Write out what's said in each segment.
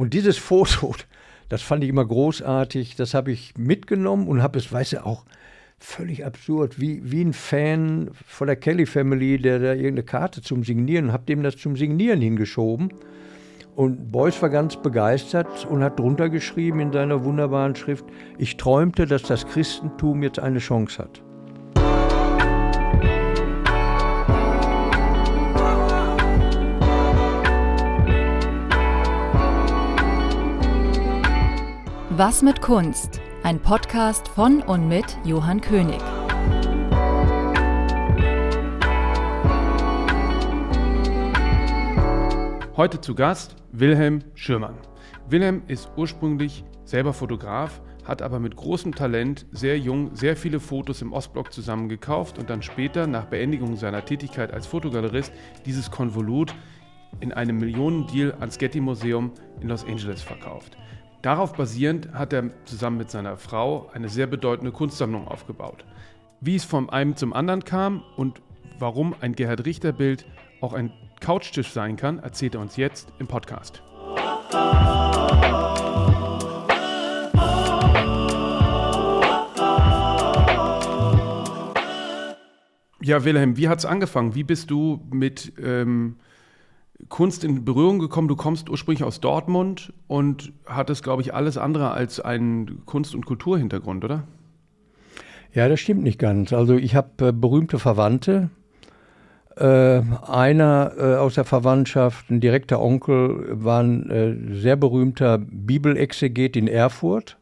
Und dieses Foto, das fand ich immer großartig, das habe ich mitgenommen und habe es, weiß ich auch, völlig absurd, wie, wie ein Fan von der Kelly Family, der da irgendeine Karte zum Signieren, habe dem das zum Signieren hingeschoben. Und Beuys war ganz begeistert und hat drunter geschrieben in seiner wunderbaren Schrift, ich träumte, dass das Christentum jetzt eine Chance hat. Was mit Kunst? Ein Podcast von und mit Johann König. Heute zu Gast Wilhelm Schürmann. Wilhelm ist ursprünglich selber Fotograf, hat aber mit großem Talent sehr jung sehr viele Fotos im Ostblock zusammengekauft und dann später nach Beendigung seiner Tätigkeit als Fotogalerist dieses Konvolut in einem Millionendeal ans Getty Museum in Los Angeles verkauft. Darauf basierend hat er zusammen mit seiner Frau eine sehr bedeutende Kunstsammlung aufgebaut. Wie es von einem zum anderen kam und warum ein Gerhard Richter Bild auch ein Couchtisch sein kann, erzählt er uns jetzt im Podcast. Ja, Wilhelm, wie hat es angefangen? Wie bist du mit ähm, Kunst in Berührung gekommen? Du kommst ursprünglich aus Dortmund und hattest, glaube ich, alles andere als einen Kunst- und Kulturhintergrund, oder? Ja, das stimmt nicht ganz. Also ich habe äh, berühmte Verwandte, äh, einer äh, aus der Verwandtschaft, ein direkter Onkel, war ein äh, sehr berühmter Bibelexeget in Erfurt.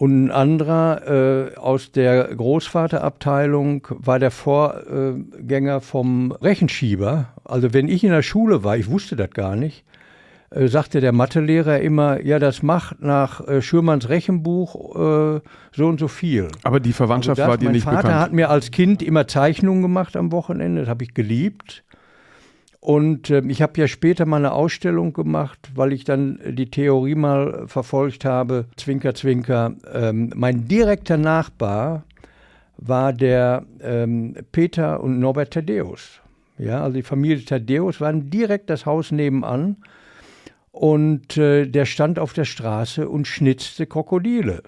Und ein anderer äh, aus der Großvaterabteilung war der Vorgänger vom Rechenschieber. Also wenn ich in der Schule war, ich wusste das gar nicht, äh, sagte der Mathelehrer immer, ja, das macht nach äh, Schürmanns Rechenbuch äh, so und so viel. Aber die Verwandtschaft also das, war dir nicht bekannt? Mein Vater hat mir als Kind immer Zeichnungen gemacht am Wochenende, das habe ich geliebt. Und äh, ich habe ja später mal eine Ausstellung gemacht, weil ich dann die Theorie mal verfolgt habe, Zwinker, Zwinker. Ähm, mein direkter Nachbar war der ähm, Peter und Norbert Thaddeus. Ja, also die Familie Thaddeus waren direkt das Haus nebenan und äh, der stand auf der Straße und schnitzte Krokodile.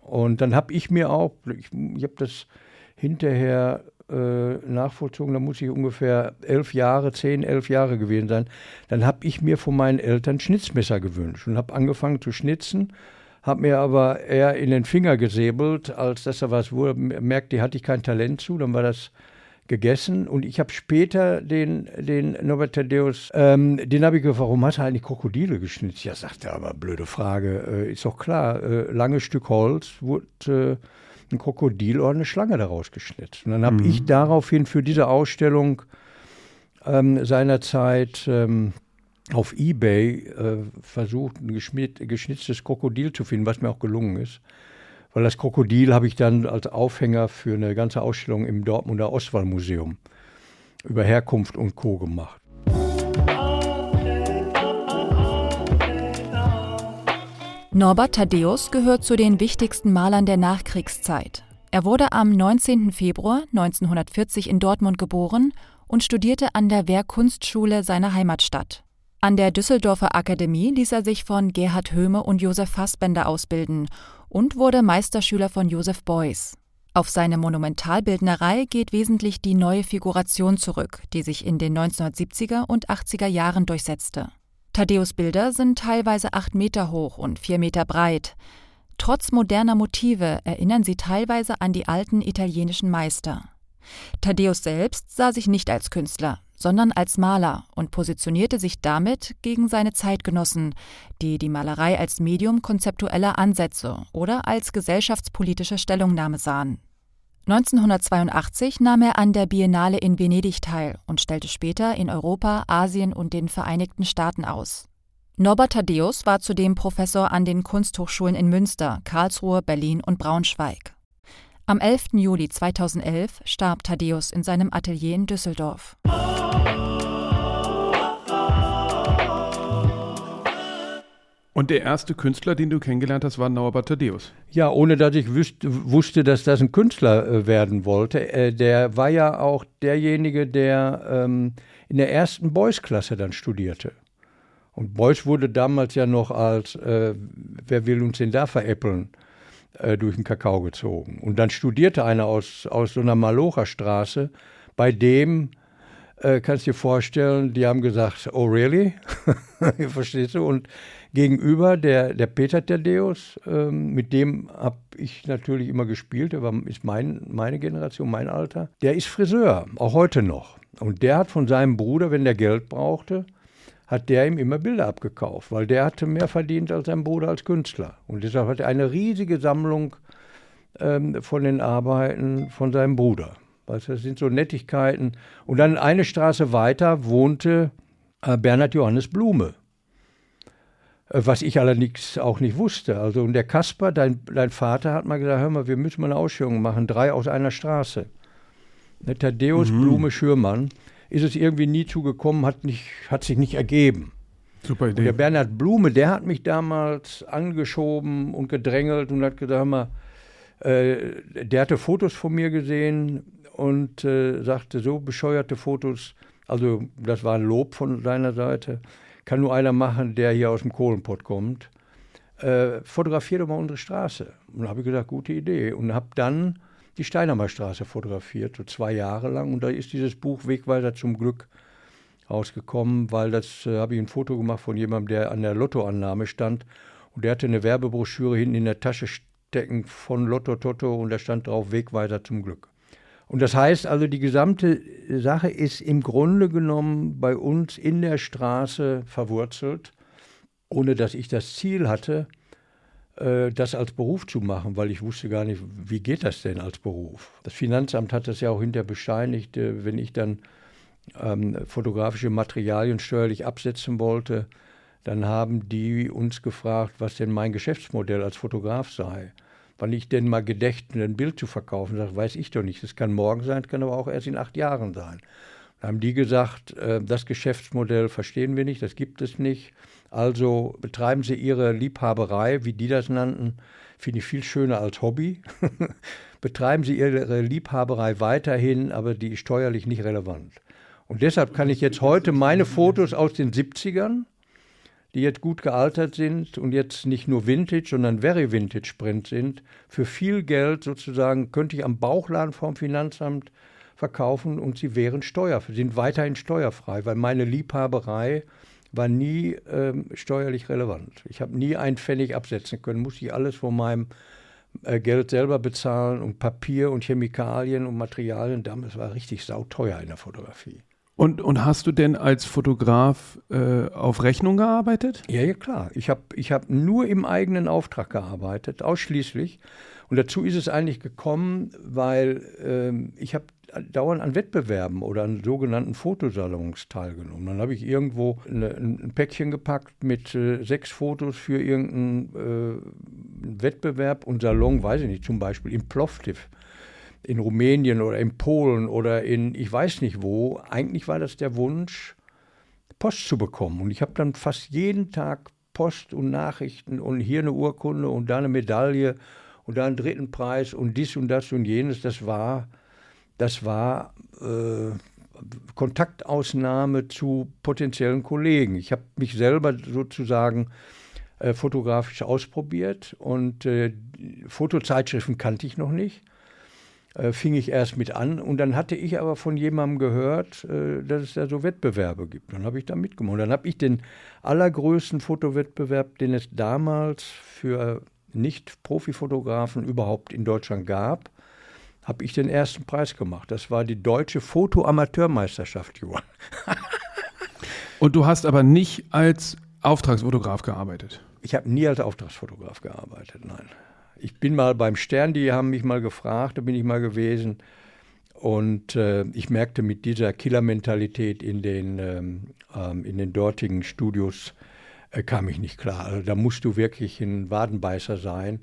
Und dann habe ich mir auch, ich, ich habe das hinterher äh, nachvollzogen, da muss ich ungefähr elf Jahre, zehn, elf Jahre gewesen sein. Dann habe ich mir von meinen Eltern Schnitzmesser gewünscht und habe angefangen zu schnitzen, habe mir aber eher in den Finger gesäbelt, als dass er was wurde. Merkte, hatte ich kein Talent zu, dann war das gegessen und ich habe später den, den Norbert Thaddeus, ähm, den habe ich gefragt, warum hat er eigentlich Krokodile geschnitzt? Ja, sagte er, aber blöde Frage, äh, ist doch klar, äh, langes Stück Holz, wurde äh, ein Krokodil oder eine Schlange daraus geschnitzt. Und dann habe mhm. ich daraufhin für diese Ausstellung ähm, seinerzeit ähm, auf Ebay äh, versucht, ein geschnitztes Krokodil zu finden, was mir auch gelungen ist weil das Krokodil habe ich dann als Aufhänger für eine ganze Ausstellung im Dortmunder Ostwallmuseum über Herkunft und Co. gemacht. Norbert Thaddeus gehört zu den wichtigsten Malern der Nachkriegszeit. Er wurde am 19. Februar 1940 in Dortmund geboren und studierte an der Wehrkunstschule seiner Heimatstadt. An der Düsseldorfer Akademie ließ er sich von Gerhard Höhme und Josef Fassbender ausbilden und wurde Meisterschüler von Joseph Beuys. Auf seine Monumentalbildnerei geht wesentlich die neue Figuration zurück, die sich in den 1970er und 80er Jahren durchsetzte. Thaddeus Bilder sind teilweise acht Meter hoch und vier Meter breit. Trotz moderner Motive erinnern sie teilweise an die alten italienischen Meister. Thaddeus selbst sah sich nicht als Künstler, sondern als Maler und positionierte sich damit gegen seine Zeitgenossen, die die Malerei als Medium konzeptueller Ansätze oder als gesellschaftspolitische Stellungnahme sahen. 1982 nahm er an der Biennale in Venedig teil und stellte später in Europa, Asien und den Vereinigten Staaten aus. Norbert Thaddeus war zudem Professor an den Kunsthochschulen in Münster, Karlsruhe, Berlin und Braunschweig. Am 11. Juli 2011 starb Thaddeus in seinem Atelier in Düsseldorf. Und der erste Künstler, den du kennengelernt hast, war Norbert Thaddeus. Ja, ohne dass ich wüsste, wusste, dass das ein Künstler äh, werden wollte. Äh, der war ja auch derjenige, der ähm, in der ersten Boys-Klasse dann studierte. Und Beuys wurde damals ja noch als, äh, wer will uns denn da veräppeln, äh, durch den Kakao gezogen. Und dann studierte einer aus, aus so einer Malocher-Straße, bei dem, äh, kannst dir vorstellen, die haben gesagt, oh really? Verstehst du? Und gegenüber der, der Peter Tadeus, ähm, mit dem habe ich natürlich immer gespielt, der ist mein, meine Generation, mein Alter, der ist Friseur, auch heute noch. Und der hat von seinem Bruder, wenn der Geld brauchte, hat der ihm immer Bilder abgekauft, weil der hatte mehr verdient als sein Bruder als Künstler. Und deshalb hat er eine riesige Sammlung ähm, von den Arbeiten von seinem Bruder. Weißt, das sind so Nettigkeiten. Und dann eine Straße weiter wohnte äh, Bernhard Johannes Blume. Äh, was ich allerdings auch nicht wusste. Also, und der Kasper, dein, dein Vater, hat mal gesagt: Hör mal, wir müssen mal eine Ausstellung machen, drei aus einer Straße. Der Thaddeus mhm. Blume Schürmann ist es irgendwie nie zugekommen, hat, nicht, hat sich nicht ergeben. Super Idee. Und der Bernhard Blume, der hat mich damals angeschoben und gedrängelt und hat gesagt, mal, äh, der hatte Fotos von mir gesehen und äh, sagte, so bescheuerte Fotos, also das war ein Lob von seiner Seite, kann nur einer machen, der hier aus dem Kohlenpott kommt. Äh, fotografier doch mal unsere Straße. Und habe ich gesagt, gute Idee. Und habe dann die Steinheimer Straße fotografiert, so zwei Jahre lang. Und da ist dieses Buch Wegweiser zum Glück rausgekommen, weil das äh, habe ich ein Foto gemacht von jemandem, der an der Lottoannahme stand. Und der hatte eine Werbebroschüre hinten in der Tasche stecken von Lotto Toto und da stand drauf Wegweiser zum Glück. Und das heißt also, die gesamte Sache ist im Grunde genommen bei uns in der Straße verwurzelt, ohne dass ich das Ziel hatte, äh, das als Beruf zu machen, weil ich wusste gar nicht, wie geht das denn als Beruf. Das Finanzamt hat das ja auch hinterher bescheinigt, äh, wenn ich dann ähm, fotografische Materialien steuerlich absetzen wollte, dann haben die uns gefragt, was denn mein Geschäftsmodell als Fotograf sei. Wann ich denn mal gedächt, ein Bild zu verkaufen, das weiß ich doch nicht. Das kann morgen sein, kann aber auch erst in acht Jahren sein. Da haben die gesagt, äh, das Geschäftsmodell verstehen wir nicht, das gibt es nicht. Also betreiben Sie Ihre Liebhaberei, wie die das nannten, finde ich viel schöner als Hobby. betreiben Sie Ihre Liebhaberei weiterhin, aber die ist steuerlich nicht relevant. Und deshalb kann ich jetzt heute meine Fotos aus den 70ern, die jetzt gut gealtert sind und jetzt nicht nur Vintage, sondern Very Vintage Print sind, für viel Geld sozusagen könnte ich am Bauchladen vom Finanzamt verkaufen und sie wären steuerfrei, sind weiterhin steuerfrei, weil meine Liebhaberei war nie ähm, steuerlich relevant. Ich habe nie einen Pfennig absetzen können, musste ich alles von meinem äh, Geld selber bezahlen und Papier und Chemikalien und Materialien. Damals war richtig sauteuer in der Fotografie. Und, und hast du denn als Fotograf äh, auf Rechnung gearbeitet? Ja, ja, klar. Ich habe ich hab nur im eigenen Auftrag gearbeitet, ausschließlich. Und dazu ist es eigentlich gekommen, weil ähm, ich habe dauernd an Wettbewerben oder an sogenannten Fotosalons teilgenommen. Dann habe ich irgendwo eine, ein Päckchen gepackt mit äh, sechs Fotos für irgendeinen äh, Wettbewerb und Salon, weiß ich nicht, zum Beispiel in Plovdiv in Rumänien oder in Polen oder in ich weiß nicht wo. Eigentlich war das der Wunsch, Post zu bekommen. Und ich habe dann fast jeden Tag Post und Nachrichten und hier eine Urkunde und da eine Medaille und da einen dritten Preis und dies und das und jenes. Das war das war äh, Kontaktausnahme zu potenziellen Kollegen. Ich habe mich selber sozusagen äh, fotografisch ausprobiert und äh, Fotozeitschriften kannte ich noch nicht. Äh, fing ich erst mit an und dann hatte ich aber von jemandem gehört, äh, dass es da so Wettbewerbe gibt. Dann habe ich da mitgemacht. Dann habe ich den allergrößten Fotowettbewerb, den es damals für Nicht-Profifotografen überhaupt in Deutschland gab, habe ich den ersten Preis gemacht. Das war die deutsche Fotoamateurmeisterschaft, Johann. Und du hast aber nicht als Auftragsfotograf gearbeitet? Ich habe nie als Auftragsfotograf gearbeitet, nein. Ich bin mal beim Stern, die haben mich mal gefragt, da bin ich mal gewesen. Und äh, ich merkte mit dieser Killermentalität in den, ähm, ähm, in den dortigen Studios, äh, kam ich nicht klar. Also da musst du wirklich ein Wadenbeißer sein.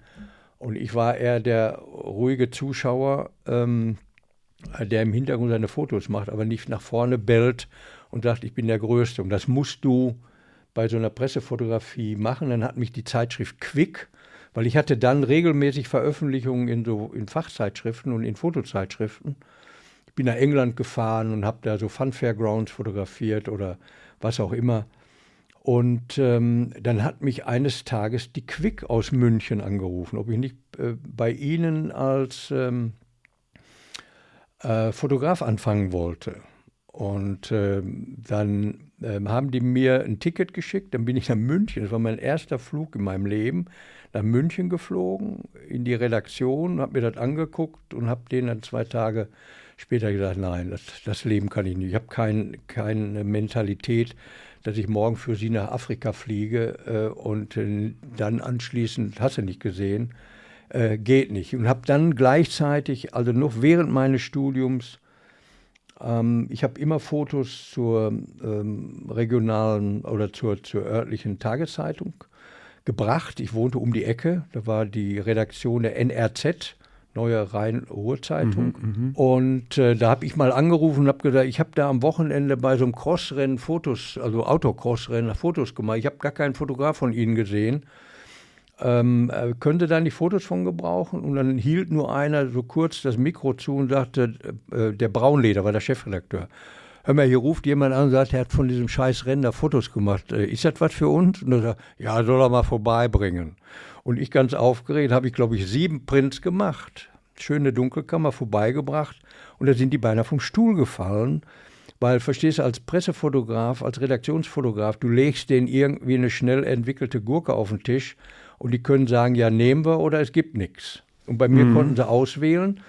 Und ich war eher der ruhige Zuschauer, ähm, der im Hintergrund seine Fotos macht, aber nicht nach vorne bellt und sagt, ich bin der Größte. Und das musst du bei so einer Pressefotografie machen. Dann hat mich die Zeitschrift Quick, weil ich hatte dann regelmäßig Veröffentlichungen in so in Fachzeitschriften und in Fotozeitschriften. Ich bin nach England gefahren und habe da so Fun Fairgrounds fotografiert oder was auch immer. Und ähm, dann hat mich eines Tages die Quick aus München angerufen, ob ich nicht äh, bei ihnen als ähm, äh, Fotograf anfangen wollte. Und äh, dann äh, haben die mir ein Ticket geschickt, dann bin ich nach München, das war mein erster Flug in meinem Leben, nach München geflogen, in die Redaktion, habe mir das angeguckt und habe denen dann zwei Tage später gesagt, nein, das, das Leben kann ich nicht. Ich habe kein, keine Mentalität, dass ich morgen für sie nach Afrika fliege äh, und äh, dann anschließend, hast du nicht gesehen, äh, geht nicht. Und habe dann gleichzeitig, also noch während meines Studiums, ähm, ich habe immer Fotos zur ähm, regionalen oder zur, zur örtlichen Tageszeitung gebracht. Ich wohnte um die Ecke, da war die Redaktion der NRZ, Neue Rhein-Ruhr-Zeitung. Mhm, mhm, und äh, da habe ich mal angerufen und habe gesagt, ich habe da am Wochenende bei so einem Crossrennen Fotos, also Autocrossrennen Fotos gemacht. Ich habe gar keinen Fotograf von Ihnen gesehen. Ähm, äh, könnte da nicht Fotos von gebrauchen? Und dann hielt nur einer so kurz das Mikro zu und sagte, äh, der Braunleder war der Chefredakteur. Hör mal, hier ruft jemand an und sagt, er hat von diesem scheiß Rennen da Fotos gemacht. Äh, ist das was für uns? Und er sagt, ja, soll er mal vorbeibringen. Und ich ganz aufgeregt, habe ich, glaube ich, sieben Prints gemacht. Schöne Dunkelkammer vorbeigebracht. Und da sind die beinahe vom Stuhl gefallen. Weil, verstehst du, als Pressefotograf, als Redaktionsfotograf, du legst denen irgendwie eine schnell entwickelte Gurke auf den Tisch und die können sagen, ja, nehmen wir oder es gibt nichts. Und bei mir mhm. konnten sie auswählen.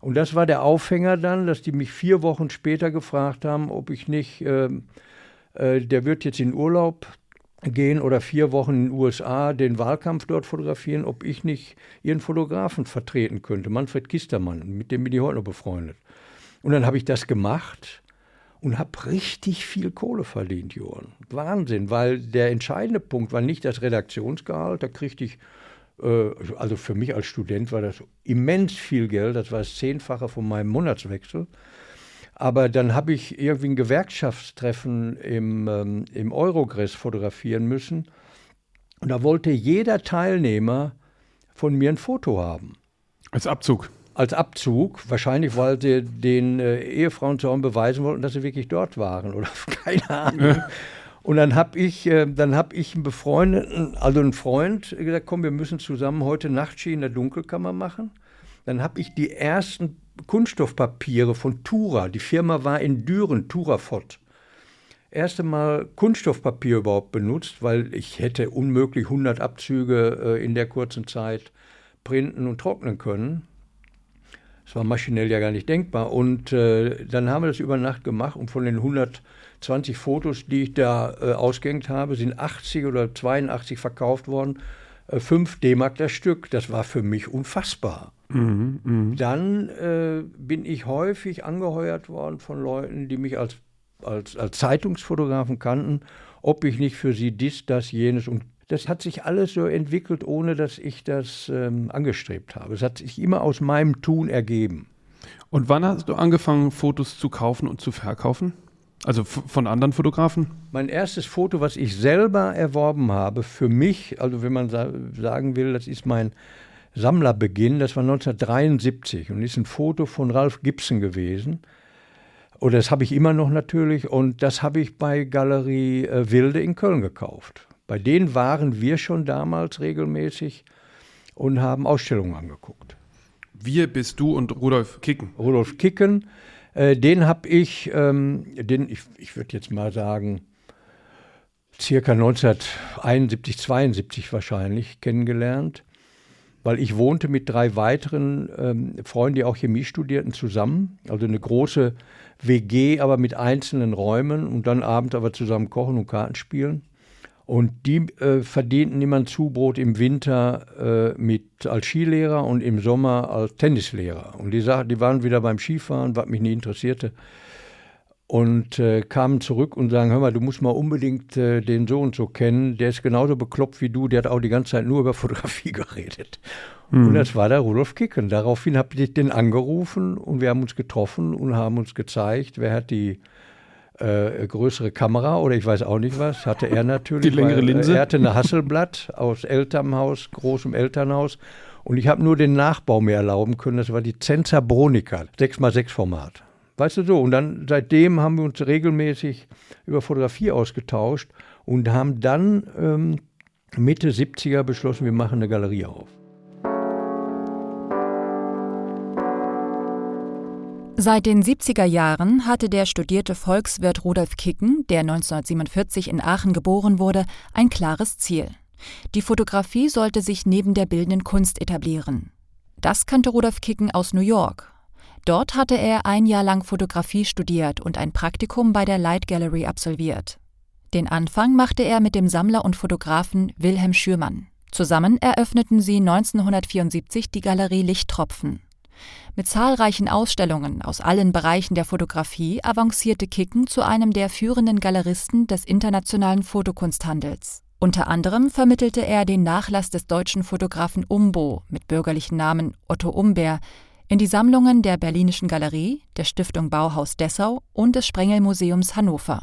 Und das war der Aufhänger dann, dass die mich vier Wochen später gefragt haben, ob ich nicht, äh, äh, der wird jetzt in Urlaub gehen oder vier Wochen in den USA den Wahlkampf dort fotografieren, ob ich nicht ihren Fotografen vertreten könnte, Manfred Kistermann, mit dem bin ich heute noch befreundet. Und dann habe ich das gemacht und habe richtig viel Kohle verdient, Johann. Wahnsinn, weil der entscheidende Punkt war nicht das Redaktionsgehalt, da kriegte ich, also für mich als Student war das immens viel Geld, das war das Zehnfache von meinem Monatswechsel. Aber dann habe ich irgendwie ein Gewerkschaftstreffen im, ähm, im Eurogress fotografieren müssen. Und da wollte jeder Teilnehmer von mir ein Foto haben. Als Abzug? Als Abzug. Wahrscheinlich, weil sie den äh, Ehefrauen zu Hause beweisen wollten, dass sie wirklich dort waren. Oder keine Ahnung. Und dann habe ich, äh, hab ich einen befreundeten, also einen Freund, gesagt, komm, wir müssen zusammen heute Nachtski in der Dunkelkammer machen. Dann habe ich die ersten Kunststoffpapiere von Tura. Die Firma war in Düren, Turafort. Erste Mal Kunststoffpapier überhaupt benutzt, weil ich hätte unmöglich 100 Abzüge äh, in der kurzen Zeit printen und trocknen können. Das war maschinell ja gar nicht denkbar. Und äh, dann haben wir das über Nacht gemacht und von den 120 Fotos, die ich da äh, ausgehängt habe, sind 80 oder 82 verkauft worden. 5 äh, D-Mark das Stück. Das war für mich unfassbar. Mhm, mh. Dann äh, bin ich häufig angeheuert worden von Leuten, die mich als, als, als Zeitungsfotografen kannten, ob ich nicht für sie dies, das, jenes und das hat sich alles so entwickelt, ohne dass ich das ähm, angestrebt habe. Es hat sich immer aus meinem Tun ergeben. Und wann hast du angefangen, Fotos zu kaufen und zu verkaufen? Also von anderen Fotografen? Mein erstes Foto, was ich selber erworben habe, für mich, also wenn man sa sagen will, das ist mein Sammlerbeginn, das war 1973 und ist ein Foto von Ralph Gibson gewesen. Oder das habe ich immer noch natürlich und das habe ich bei Galerie äh, Wilde in Köln gekauft. Bei denen waren wir schon damals regelmäßig und haben Ausstellungen angeguckt. Wir bist du und Rudolf Kicken. Rudolf Kicken, äh, den habe ich, ähm, den, ich, ich würde jetzt mal sagen, circa 1971, 72 wahrscheinlich kennengelernt weil ich wohnte mit drei weiteren ähm, Freunden, die auch Chemie studierten, zusammen. Also eine große WG, aber mit einzelnen Räumen und dann abends aber zusammen kochen und Karten spielen. Und die äh, verdienten immer ein Zubrot im Winter äh, mit, als Skilehrer und im Sommer als Tennislehrer. Und die, die waren wieder beim Skifahren, was mich nie interessierte und äh, kamen zurück und sagen, hör mal, du musst mal unbedingt äh, den so und so kennen, der ist genauso bekloppt wie du, der hat auch die ganze Zeit nur über Fotografie geredet. Mhm. Und das war der Rudolf Kicken. Daraufhin habe ich den angerufen und wir haben uns getroffen und haben uns gezeigt, wer hat die äh, größere Kamera oder ich weiß auch nicht was, hatte er natürlich. Die längere weil, Linse? Er hatte eine Hasselblatt aus Elternhaus, großem Elternhaus und ich habe nur den Nachbau mir erlauben können, das war die Zenza Bronica, 6x6 Format. Weißt du so, und dann seitdem haben wir uns regelmäßig über Fotografie ausgetauscht. und haben dann ähm, Mitte 70er beschlossen, wir machen eine Galerie auf. Seit den 70er Jahren hatte der studierte Volkswirt Rudolf Kicken, der 1947 in Aachen geboren wurde, ein klares Ziel. Die Fotografie sollte sich neben der bildenden Kunst etablieren. Das kannte Rudolf Kicken aus New York. Dort hatte er ein Jahr lang Fotografie studiert und ein Praktikum bei der Light Gallery absolviert. Den Anfang machte er mit dem Sammler und Fotografen Wilhelm Schürmann. Zusammen eröffneten sie 1974 die Galerie Lichttropfen. Mit zahlreichen Ausstellungen aus allen Bereichen der Fotografie avancierte Kicken zu einem der führenden Galeristen des internationalen Fotokunsthandels. Unter anderem vermittelte er den Nachlass des deutschen Fotografen Umbo mit bürgerlichen Namen Otto Umber in die Sammlungen der Berlinischen Galerie, der Stiftung Bauhaus Dessau und des Sprengelmuseums Hannover.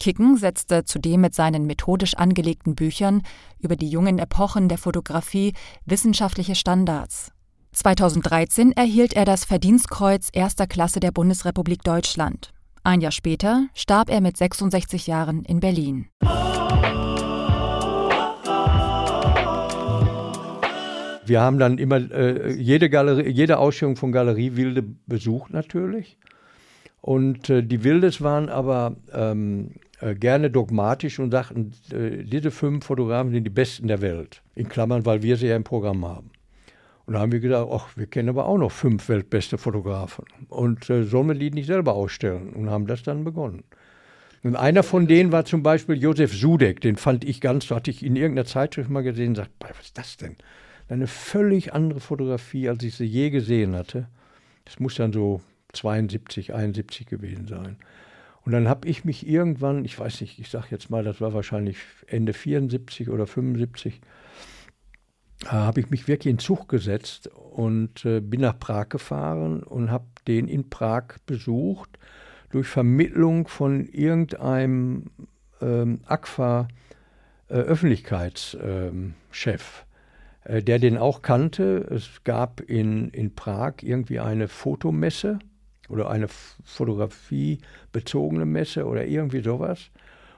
Kicken setzte zudem mit seinen methodisch angelegten Büchern über die jungen Epochen der Fotografie wissenschaftliche Standards. 2013 erhielt er das Verdienstkreuz erster Klasse der Bundesrepublik Deutschland. Ein Jahr später starb er mit 66 Jahren in Berlin. Wir haben dann immer äh, jede, Galerie, jede Ausstellung von Galerie Wilde besucht natürlich. Und äh, die Wildes waren aber ähm, äh, gerne dogmatisch und sagten, äh, diese fünf Fotografen sind die besten der Welt. In Klammern, weil wir sie ja im Programm haben. Und da haben wir gedacht, ach, wir kennen aber auch noch fünf weltbeste Fotografen. Und äh, sollen wir die nicht selber ausstellen? Und haben das dann begonnen. Und einer von denen war zum Beispiel Josef Sudek, den fand ich ganz, hatte ich in irgendeiner Zeitschrift mal gesehen, sagt, was ist das denn? Eine völlig andere Fotografie, als ich sie je gesehen hatte. Das muss dann so 72, 71 gewesen sein. Und dann habe ich mich irgendwann, ich weiß nicht, ich sage jetzt mal, das war wahrscheinlich Ende 74 oder 75, habe ich mich wirklich in Zug gesetzt und äh, bin nach Prag gefahren und habe den in Prag besucht durch Vermittlung von irgendeinem ähm, ACFA äh, Öffentlichkeitschef, ähm, äh, der den auch kannte. Es gab in, in Prag irgendwie eine Fotomesse oder eine fotografiebezogene Messe oder irgendwie sowas.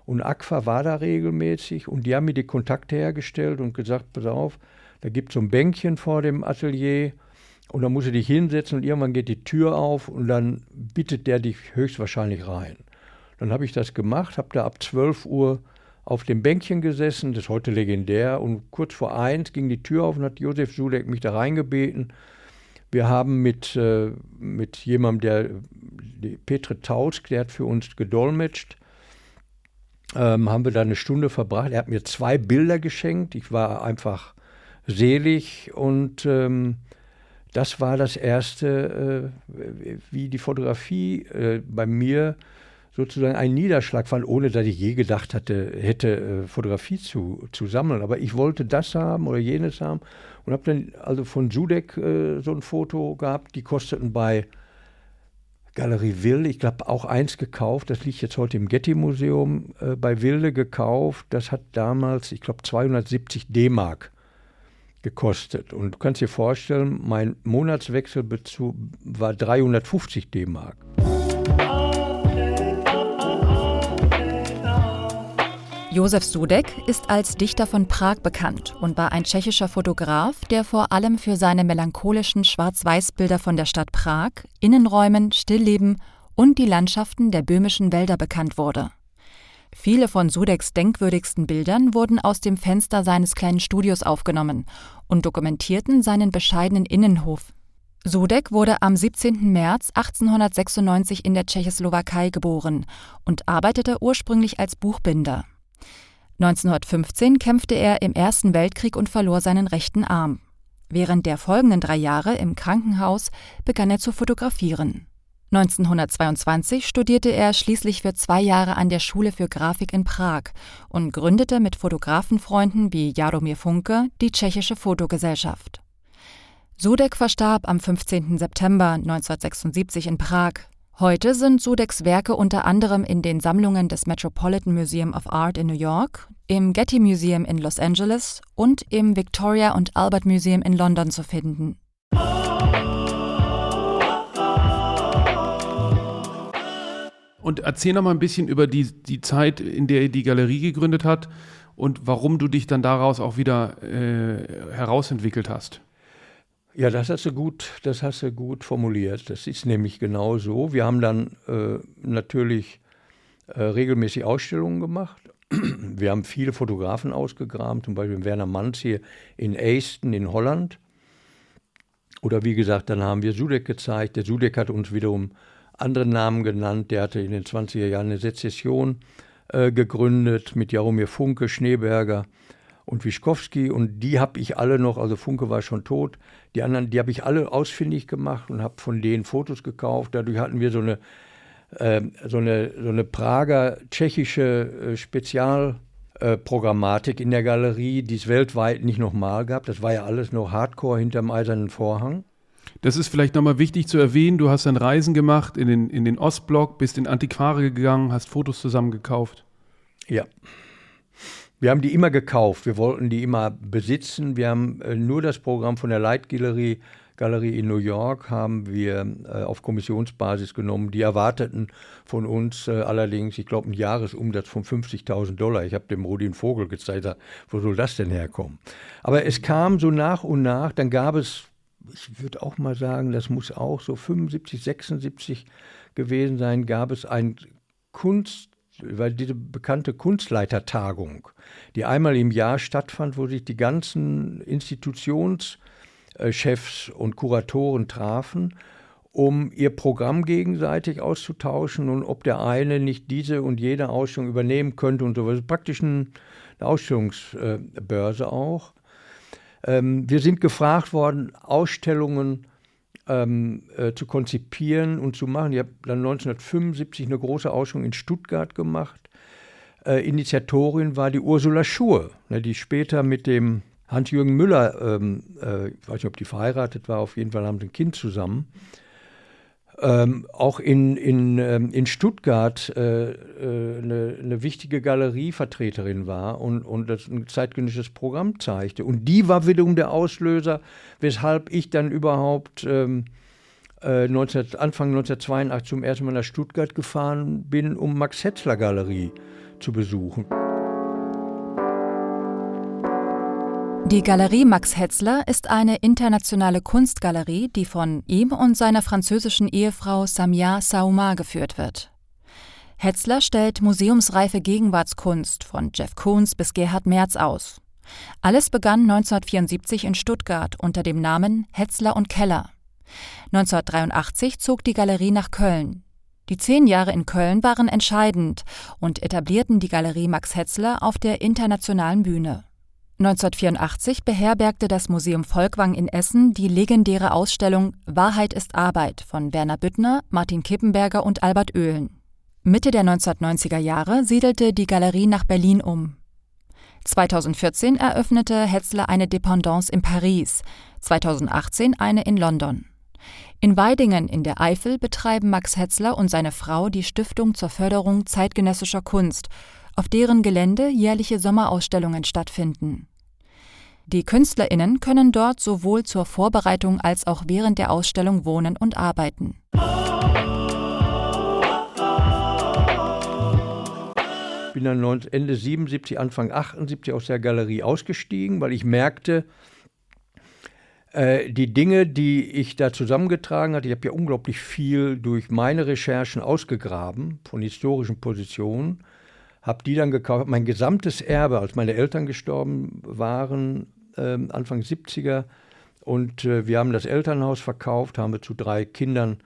Und ACFA war da regelmäßig und die haben mir die Kontakte hergestellt und gesagt, pass auf, da gibt es so ein Bänkchen vor dem Atelier und da musst du dich hinsetzen und irgendwann geht die Tür auf und dann bittet der dich höchstwahrscheinlich rein. Dann habe ich das gemacht, habe da ab 12 Uhr auf dem Bänkchen gesessen, das ist heute legendär, und kurz vor eins ging die Tür auf und hat Josef Sulek mich da reingebeten. Wir haben mit, äh, mit jemandem, der Petre Tausk, der hat für uns gedolmetscht, ähm, haben wir da eine Stunde verbracht. Er hat mir zwei Bilder geschenkt. Ich war einfach selig und ähm, das war das erste, äh, wie die Fotografie äh, bei mir sozusagen einen Niederschlag fand, ohne dass ich je gedacht hatte, hätte äh, Fotografie zu, zu sammeln. Aber ich wollte das haben oder jenes haben und habe dann also von Sudek äh, so ein Foto gehabt, die kosteten bei Galerie Wilde, ich glaube auch eins gekauft, das liegt jetzt heute im Getty-Museum äh, bei Wilde gekauft. Das hat damals, ich glaube, 270 D-Mark gekostet. Und du kannst dir vorstellen, mein Monatswechselbezug war 350 D-Mark. Josef Sudek ist als Dichter von Prag bekannt und war ein tschechischer Fotograf, der vor allem für seine melancholischen Schwarz-Weiß-Bilder von der Stadt Prag, Innenräumen, Stillleben und die Landschaften der böhmischen Wälder bekannt wurde. Viele von Sudeks denkwürdigsten Bildern wurden aus dem Fenster seines kleinen Studios aufgenommen und dokumentierten seinen bescheidenen Innenhof. Sudek wurde am 17. März 1896 in der Tschechoslowakei geboren und arbeitete ursprünglich als Buchbinder. 1915 kämpfte er im Ersten Weltkrieg und verlor seinen rechten Arm. Während der folgenden drei Jahre im Krankenhaus begann er zu fotografieren. 1922 studierte er schließlich für zwei Jahre an der Schule für Grafik in Prag und gründete mit Fotografenfreunden wie Jaromir Funke die Tschechische Fotogesellschaft. Sudek verstarb am 15. September 1976 in Prag Heute sind Sudeks Werke unter anderem in den Sammlungen des Metropolitan Museum of Art in New York, im Getty Museum in Los Angeles und im Victoria und Albert Museum in London zu finden. Und erzähl noch mal ein bisschen über die, die Zeit, in der ihr die Galerie gegründet hat und warum du dich dann daraus auch wieder äh, herausentwickelt hast. Ja, das hast du gut, das hast du gut formuliert. Das ist nämlich genau so. Wir haben dann äh, natürlich äh, regelmäßig Ausstellungen gemacht. Wir haben viele Fotografen ausgegraben, zum Beispiel Werner Manz hier in Aston in Holland. Oder wie gesagt, dann haben wir Sudeck gezeigt. Der Sudeck hat uns wiederum andere Namen genannt. Der hatte in den 20er Jahren eine Sezession äh, gegründet mit Jaromir Funke, Schneeberger und Wischkowski. Und die habe ich alle noch, also Funke war schon tot. Die anderen, die habe ich alle ausfindig gemacht und habe von denen Fotos gekauft. Dadurch hatten wir so eine, äh, so eine, so eine Prager tschechische äh, Spezialprogrammatik in der Galerie, die es weltweit nicht nochmal gab. Das war ja alles noch Hardcore hinterm eisernen Vorhang. Das ist vielleicht nochmal wichtig zu erwähnen. Du hast dann Reisen gemacht in den, in den Ostblock, bist in Antiquare gegangen, hast Fotos zusammengekauft. Ja. Wir haben die immer gekauft. Wir wollten die immer besitzen. Wir haben äh, nur das Programm von der Leitgalerie Galerie in New York haben wir äh, auf Kommissionsbasis genommen. Die erwarteten von uns äh, allerdings, ich glaube, einen Jahresumsatz von 50.000 Dollar. Ich habe dem Rudin Vogel gezeigt, wo soll das denn herkommen? Aber es kam so nach und nach, dann gab es ich würde auch mal sagen, das muss auch so 75, 76 gewesen sein, gab es ein Kunst, weil diese bekannte Kunstleitertagung, die einmal im Jahr stattfand, wo sich die ganzen Institutionschefs und Kuratoren trafen, um ihr Programm gegenseitig auszutauschen und ob der eine nicht diese und jene Ausstellung übernehmen könnte und so. Das ist praktisch eine Ausstellungsbörse auch. Ähm, wir sind gefragt worden, Ausstellungen ähm, äh, zu konzipieren und zu machen. Ich habe dann 1975 eine große Ausstellung in Stuttgart gemacht. Äh, Initiatorin war die Ursula Schur, ne, die später mit dem Hans-Jürgen Müller, ähm, äh, ich weiß nicht, ob die verheiratet war, auf jeden Fall haben sie ein Kind zusammen ähm, auch in, in, ähm, in Stuttgart äh, äh, eine, eine, wichtige Galerievertreterin war und, und das ein zeitgenössisches Programm zeigte. Und die war wiederum der Auslöser, weshalb ich dann überhaupt ähm, äh, 19, Anfang 1982 zum ersten Mal nach Stuttgart gefahren bin, um Max Hetzler Galerie zu besuchen. Die Galerie Max Hetzler ist eine internationale Kunstgalerie, die von ihm und seiner französischen Ehefrau Samia Saouma geführt wird. Hetzler stellt museumsreife Gegenwartskunst von Jeff Koons bis Gerhard Merz aus. Alles begann 1974 in Stuttgart unter dem Namen Hetzler und Keller. 1983 zog die Galerie nach Köln. Die zehn Jahre in Köln waren entscheidend und etablierten die Galerie Max Hetzler auf der internationalen Bühne. 1984 beherbergte das Museum Volkwang in Essen die legendäre Ausstellung Wahrheit ist Arbeit von Werner Büttner, Martin Kippenberger und Albert Oehlen. Mitte der 1990er Jahre siedelte die Galerie nach Berlin um. 2014 eröffnete Hetzler eine Dependance in Paris, 2018 eine in London. In Weidingen in der Eifel betreiben Max Hetzler und seine Frau die Stiftung zur Förderung zeitgenössischer Kunst, auf deren Gelände jährliche Sommerausstellungen stattfinden. Die KünstlerInnen können dort sowohl zur Vorbereitung als auch während der Ausstellung wohnen und arbeiten. Ich bin dann Ende 77, Anfang 78 aus der Galerie ausgestiegen, weil ich merkte, äh, die Dinge, die ich da zusammengetragen hatte, ich habe ja unglaublich viel durch meine Recherchen ausgegraben von historischen Positionen habe die dann gekauft, mein gesamtes Erbe, als meine Eltern gestorben waren, äh, Anfang 70er. Und äh, wir haben das Elternhaus verkauft, haben wir zu drei Kindern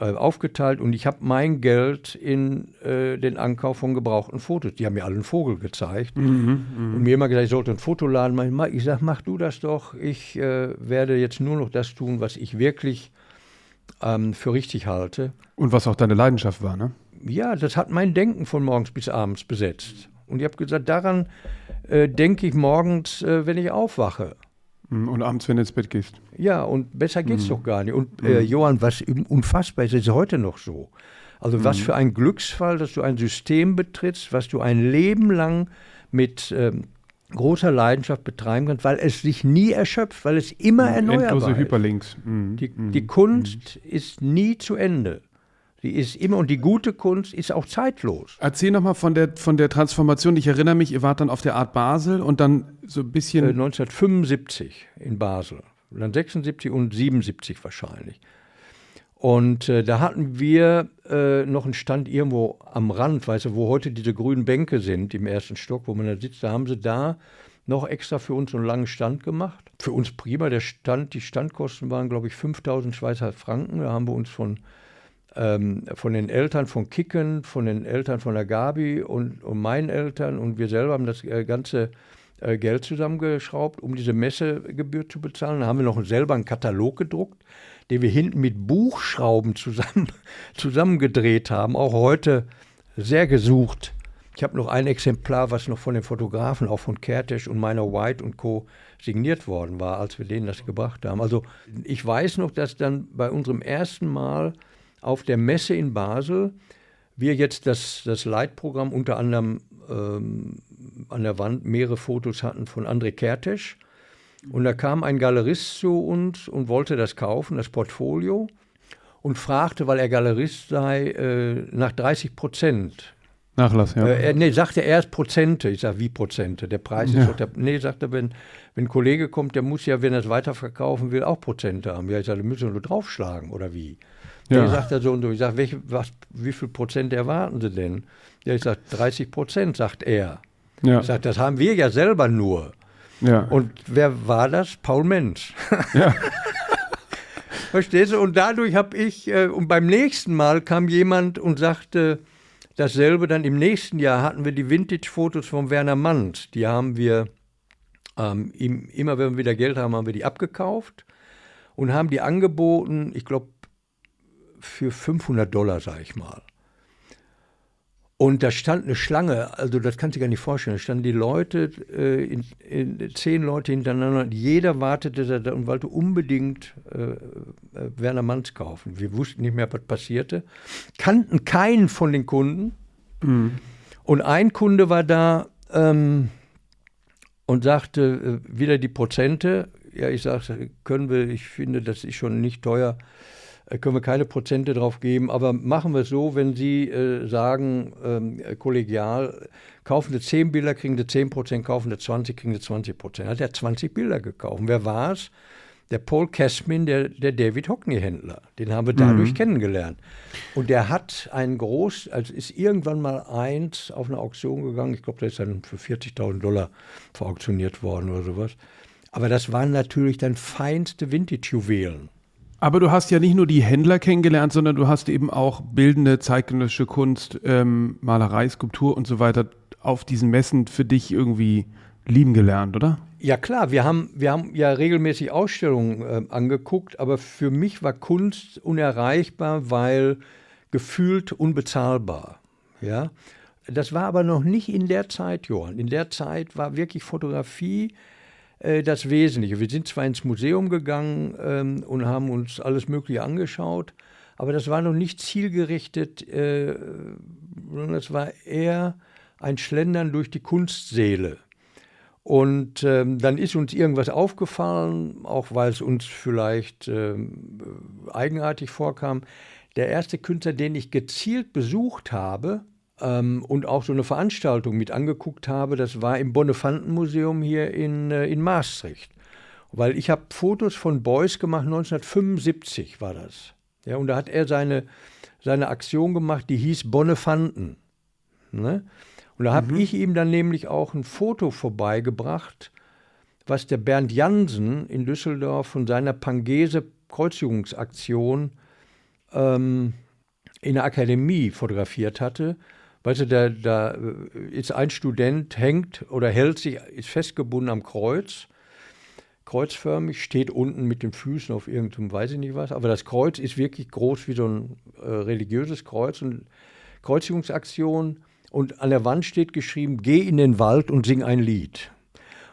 äh, aufgeteilt und ich habe mein Geld in äh, den Ankauf von gebrauchten Fotos. Die haben mir alle einen Vogel gezeigt mhm, mh. und mir immer gesagt, ich sollte ein Fotoladen machen. Ich sage, mach du das doch. Ich äh, werde jetzt nur noch das tun, was ich wirklich ähm, für richtig halte. Und was auch deine Leidenschaft war, ne? Ja, das hat mein Denken von morgens bis abends besetzt. Und ich habe gesagt, daran äh, denke ich morgens, äh, wenn ich aufwache. Mhm, und abends, wenn du ins Bett gehst. Ja, und besser geht's mhm. doch gar nicht. Und äh, mhm. Johann, was unfassbar ist, ist heute noch so. Also was mhm. für ein Glücksfall, dass du ein System betrittst, was du ein Leben lang mit ähm, großer Leidenschaft betreiben kannst, weil es sich nie erschöpft, weil es immer erneuerbar Endlose ist. Hyperlinks. Mhm. Die, die Kunst ist nie zu Ende. Die ist immer, und die gute Kunst ist auch zeitlos. Erzähl nochmal von der, von der Transformation. Ich erinnere mich, ihr wart dann auf der Art Basel und dann so ein bisschen. Äh, 1975 in Basel. Und dann 76 und 77 wahrscheinlich. Und äh, da hatten wir äh, noch einen Stand irgendwo am Rand, weißt du, wo heute diese grünen Bänke sind im ersten Stock, wo man da sitzt. Da haben sie da noch extra für uns einen langen Stand gemacht. Für uns prima. Der Stand, die Standkosten waren, glaube ich, 5000 Schweizer Franken. Da haben wir uns von, ähm, von den Eltern von Kicken, von den Eltern von der Gabi und, und meinen Eltern und wir selber haben das äh, ganze äh, Geld zusammengeschraubt, um diese Messegebühr zu bezahlen. Da haben wir noch selber einen Katalog gedruckt den wir hinten mit Buchschrauben zusammen, zusammengedreht haben, auch heute sehr gesucht. Ich habe noch ein Exemplar, was noch von den Fotografen, auch von Kertesch und meiner White und Co. signiert worden war, als wir denen das gebracht haben. Also ich weiß noch, dass dann bei unserem ersten Mal auf der Messe in Basel wir jetzt das, das Leitprogramm unter anderem ähm, an der Wand mehrere Fotos hatten von André Kertesch, und da kam ein Galerist zu uns und wollte das kaufen, das Portfolio, und fragte, weil er Galerist sei, äh, nach 30 Prozent. Nachlass, ja. Äh, nee, sagte er erst Prozente. Ich sage, wie Prozente? Der Preis ist ja. doch der. Nee, sagte, wenn, wenn ein Kollege kommt, der muss ja, wenn er es weiterverkaufen will, auch Prozente haben. Ja, ich sage, da müssen wir nur draufschlagen, oder wie? Ja. Der sagt er so und so. Ich sage, welche, was, wie viel Prozent erwarten Sie denn? Ja, ich sage, 30 Prozent, sagt er. Ja. Ich sage, das haben wir ja selber nur. Ja. Und wer war das? Paul Mensch. Ja. Verstehst du? Und dadurch habe ich, äh, und beim nächsten Mal kam jemand und sagte dasselbe. Dann im nächsten Jahr hatten wir die Vintage-Fotos von Werner Manns. Die haben wir, ähm, immer wenn wir wieder Geld haben, haben wir die abgekauft und haben die angeboten, ich glaube, für 500 Dollar, sage ich mal. Und da stand eine Schlange, also das kannst du dir gar nicht vorstellen. Da standen die Leute, äh, in, in, zehn Leute hintereinander, jeder wartete da und wollte unbedingt äh, äh, Werner Manns kaufen. Wir wussten nicht mehr, was passierte, kannten keinen von den Kunden. Mhm. Und ein Kunde war da ähm, und sagte äh, wieder die Prozente. Ja, ich sagte, können wir, ich finde, das ist schon nicht teuer. Äh, können wir keine Prozente drauf geben, aber machen wir es so, wenn Sie äh, sagen, ähm, kollegial, kaufen Sie 10 Bilder, kriegen Sie 10 Prozent, kaufen Sie 20, kriegen Sie 20 Prozent. Hat er 20 Bilder gekauft. Wer war es? Der Paul Casmin, der, der David Hockney-Händler. Den haben wir dadurch mhm. kennengelernt. Und der hat ein groß, also ist irgendwann mal eins auf eine Auktion gegangen. Ich glaube, der ist dann für 40.000 Dollar verauktioniert worden oder sowas. Aber das waren natürlich dann feinste Vintage-Juwelen. Aber du hast ja nicht nur die Händler kennengelernt, sondern du hast eben auch bildende zeitgenössische Kunst, ähm, Malerei, Skulptur und so weiter auf diesen Messen für dich irgendwie lieben gelernt, oder? Ja klar, wir haben, wir haben ja regelmäßig Ausstellungen äh, angeguckt, aber für mich war Kunst unerreichbar, weil gefühlt unbezahlbar. Ja? Das war aber noch nicht in der Zeit, Johann. In der Zeit war wirklich Fotografie äh, das Wesentliche. Wir sind zwar ins Museum gegangen ähm, und haben uns alles Mögliche angeschaut, aber das war noch nicht zielgerichtet, äh, sondern es war eher ein Schlendern durch die Kunstseele. Und ähm, dann ist uns irgendwas aufgefallen, auch weil es uns vielleicht ähm, eigenartig vorkam. Der erste Künstler, den ich gezielt besucht habe, ähm, und auch so eine Veranstaltung mit angeguckt habe. Das war im Bonnefantenmuseum hier in, äh, in Maastricht. Weil ich habe Fotos von Beuys gemacht, 1975 war das. Ja, und da hat er seine, seine Aktion gemacht, die hieß Bonnefanten. Ne? Und da habe mhm. ich ihm dann nämlich auch ein Foto vorbeigebracht, was der Bernd Jansen in Düsseldorf von seiner Pangese-Kreuzigungsaktion ähm, in der Akademie fotografiert hatte. Weißt du, da, da ist ein Student, hängt oder hält sich, ist festgebunden am Kreuz, kreuzförmig, steht unten mit den Füßen auf irgendeinem, weiß ich nicht was, aber das Kreuz ist wirklich groß wie so ein äh, religiöses Kreuz und Kreuzigungsaktion und an der Wand steht geschrieben, geh in den Wald und sing ein Lied.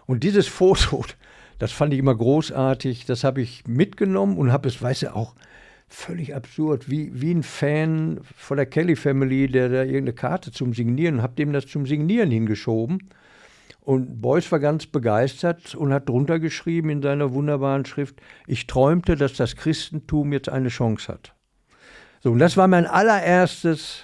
Und dieses Foto, das fand ich immer großartig, das habe ich mitgenommen und habe es, weißt du, auch völlig absurd, wie, wie ein Fan von der Kelly Family, der da irgendeine Karte zum Signieren, hab dem das zum Signieren hingeschoben. Und Beuys war ganz begeistert und hat drunter geschrieben in seiner wunderbaren Schrift, ich träumte, dass das Christentum jetzt eine Chance hat. So, und das war mein allererstes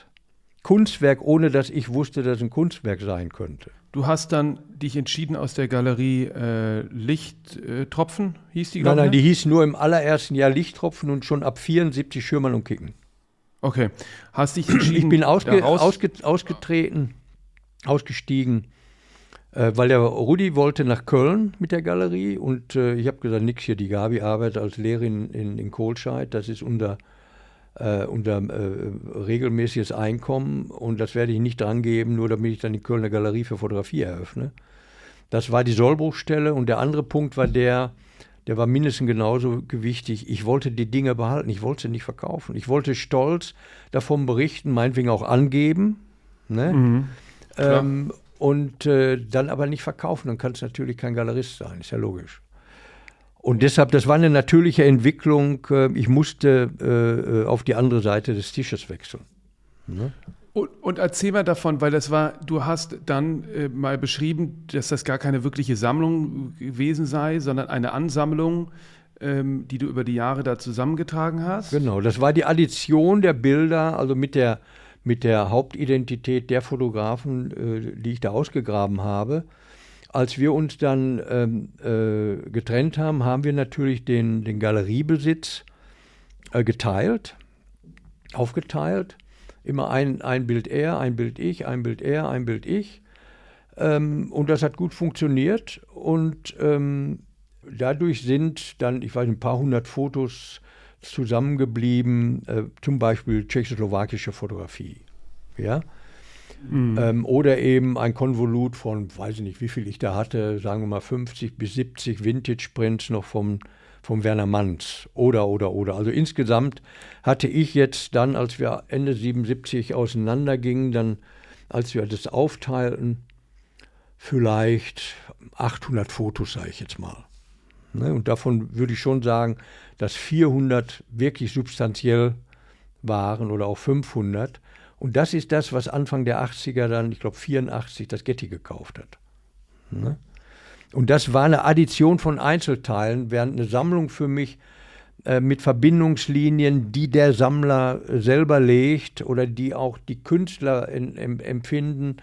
Kunstwerk, ohne dass ich wusste, dass es ein Kunstwerk sein könnte. Du hast dann dich entschieden aus der Galerie äh, Lichttropfen, hieß die? Nein, nein, die hieß nur im allerersten Jahr Lichttropfen und schon ab 74 Schirmern und Kicken. Okay. Hast dich entschieden? Ich bin ausge ausge ausgetreten, ausgestiegen, äh, weil der Rudi wollte nach Köln mit der Galerie und äh, ich habe gesagt, nix hier, die Gabi arbeitet als Lehrerin in, in Kohlscheid, das ist unter, äh, unter äh, regelmäßiges Einkommen und das werde ich nicht dran geben, nur damit ich dann die Kölner Galerie für Fotografie eröffne. Das war die Sollbruchstelle und der andere Punkt war der, der war mindestens genauso gewichtig. Ich wollte die Dinge behalten, ich wollte sie nicht verkaufen. Ich wollte stolz davon berichten, meinetwegen auch angeben. Ne? Mhm, ähm, und äh, dann aber nicht verkaufen. Dann kann es natürlich kein Galerist sein, ist ja logisch. Und deshalb, das war eine natürliche Entwicklung. Äh, ich musste äh, äh, auf die andere Seite des Tisches wechseln. Ne? Und, und, erzähl mal davon, weil das war, du hast dann äh, mal beschrieben, dass das gar keine wirkliche Sammlung gewesen sei, sondern eine Ansammlung, ähm, die du über die Jahre da zusammengetragen hast. Genau, das war die Addition der Bilder, also mit der, mit der Hauptidentität der Fotografen, äh, die ich da ausgegraben habe. Als wir uns dann ähm, äh, getrennt haben, haben wir natürlich den, den Galeriebesitz äh, geteilt, aufgeteilt immer ein, ein Bild er, ein Bild ich, ein Bild er, ein Bild ich. Ähm, und das hat gut funktioniert. Und ähm, dadurch sind dann, ich weiß, ein paar hundert Fotos zusammengeblieben, äh, zum Beispiel tschechoslowakische Fotografie. Ja. Mhm. Ähm, oder eben ein Konvolut von, weiß ich nicht, wie viel ich da hatte, sagen wir mal 50 bis 70 Vintage-Prints noch vom vom Werner Manns oder, oder, oder. Also insgesamt hatte ich jetzt dann, als wir Ende 77 auseinandergingen, dann, als wir das aufteilten, vielleicht 800 Fotos, sage ich jetzt mal. Ne? Und davon würde ich schon sagen, dass 400 wirklich substanziell waren oder auch 500. Und das ist das, was Anfang der 80er dann, ich glaube 84, das Getty gekauft hat. Ne? Und das war eine Addition von Einzelteilen, während eine Sammlung für mich äh, mit Verbindungslinien, die der Sammler selber legt oder die auch die Künstler in, in, empfinden,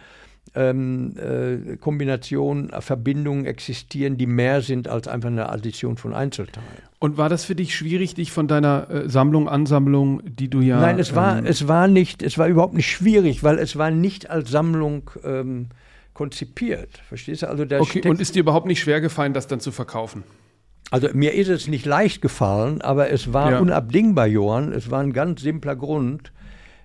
ähm, äh, Kombinationen, Verbindungen existieren, die mehr sind als einfach eine Addition von Einzelteilen. Und war das für dich schwierig, dich von deiner äh, Sammlung, Ansammlung, die du ja. Nein, es war, ähm, es war nicht, es war überhaupt nicht schwierig, weil es war nicht als Sammlung ähm, konzipiert. Verstehst du? Also okay, und ist dir überhaupt nicht schwer gefallen, das dann zu verkaufen? Also mir ist es nicht leicht gefallen, aber es war ja. unabdingbar, Johann. Es war ein ganz simpler Grund.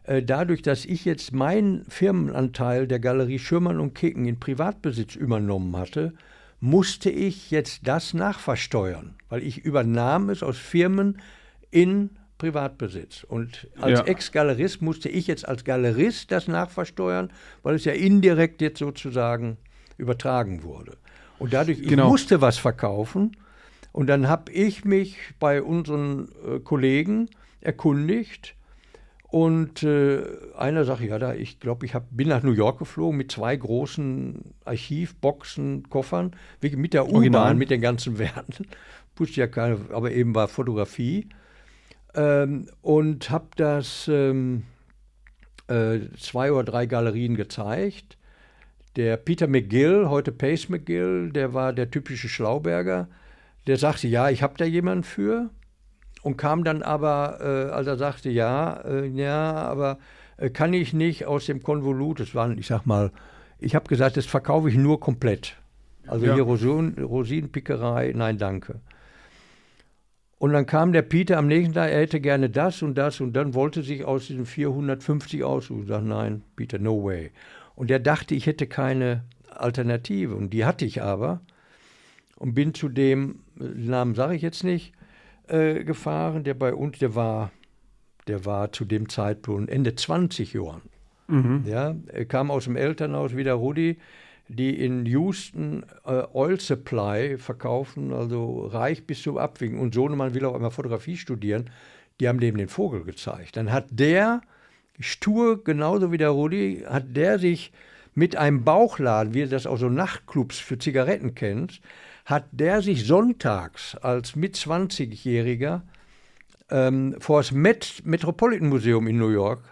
Äh, dadurch, dass ich jetzt meinen Firmenanteil der Galerie Schürmann und Kicken in Privatbesitz übernommen hatte, musste ich jetzt das nachversteuern, weil ich übernahm es aus Firmen in Privatbesitz. Und als ja. Ex-Galerist musste ich jetzt als Galerist das nachversteuern, weil es ja indirekt jetzt sozusagen übertragen wurde. Und dadurch, genau. ich musste was verkaufen. Und dann habe ich mich bei unseren äh, Kollegen erkundigt. Und äh, einer sagte, ja, da, ich glaube, ich hab, bin nach New York geflogen mit zwei großen Archivboxen, Koffern, mit der U-Bahn, mit den ganzen Werten. Wusste ja keine, aber eben war Fotografie ähm, und habe das ähm, äh, zwei oder drei Galerien gezeigt. Der Peter McGill, heute Pace McGill, der war der typische Schlauberger, der sagte, ja, ich habe da jemanden für und kam dann aber, äh, als er sagte, ja, äh, ja, aber äh, kann ich nicht aus dem Konvolut, das waren, ich sag mal, ich habe gesagt, das verkaufe ich nur komplett. Also ja. hier Rosin, Rosinenpickerei, nein, danke. Und dann kam der Peter am nächsten Tag, er hätte gerne das und das und dann wollte sich aus diesen 450 aussuchen. Ich sage, nein, Peter, no way. Und er dachte, ich hätte keine Alternative und die hatte ich aber und bin zu dem, Namen sage ich jetzt nicht, äh, gefahren, der bei uns, der war, der war zu dem Zeitpunkt Ende 20 Jahren. Mhm. Ja, er kam aus dem Elternhaus wie der Rudi, die in Houston äh, Oil Supply verkaufen, also reich bis zum Abwinken. Und Sohnemann will auch einmal Fotografie studieren. Die haben dem den Vogel gezeigt. Dann hat der, stur, genauso wie der Rudi, hat der sich mit einem Bauchladen, wie du das aus so Nachtclubs für Zigaretten kennst, hat der sich sonntags als mit 20-Jähriger ähm, vor das Met Metropolitan Museum in New York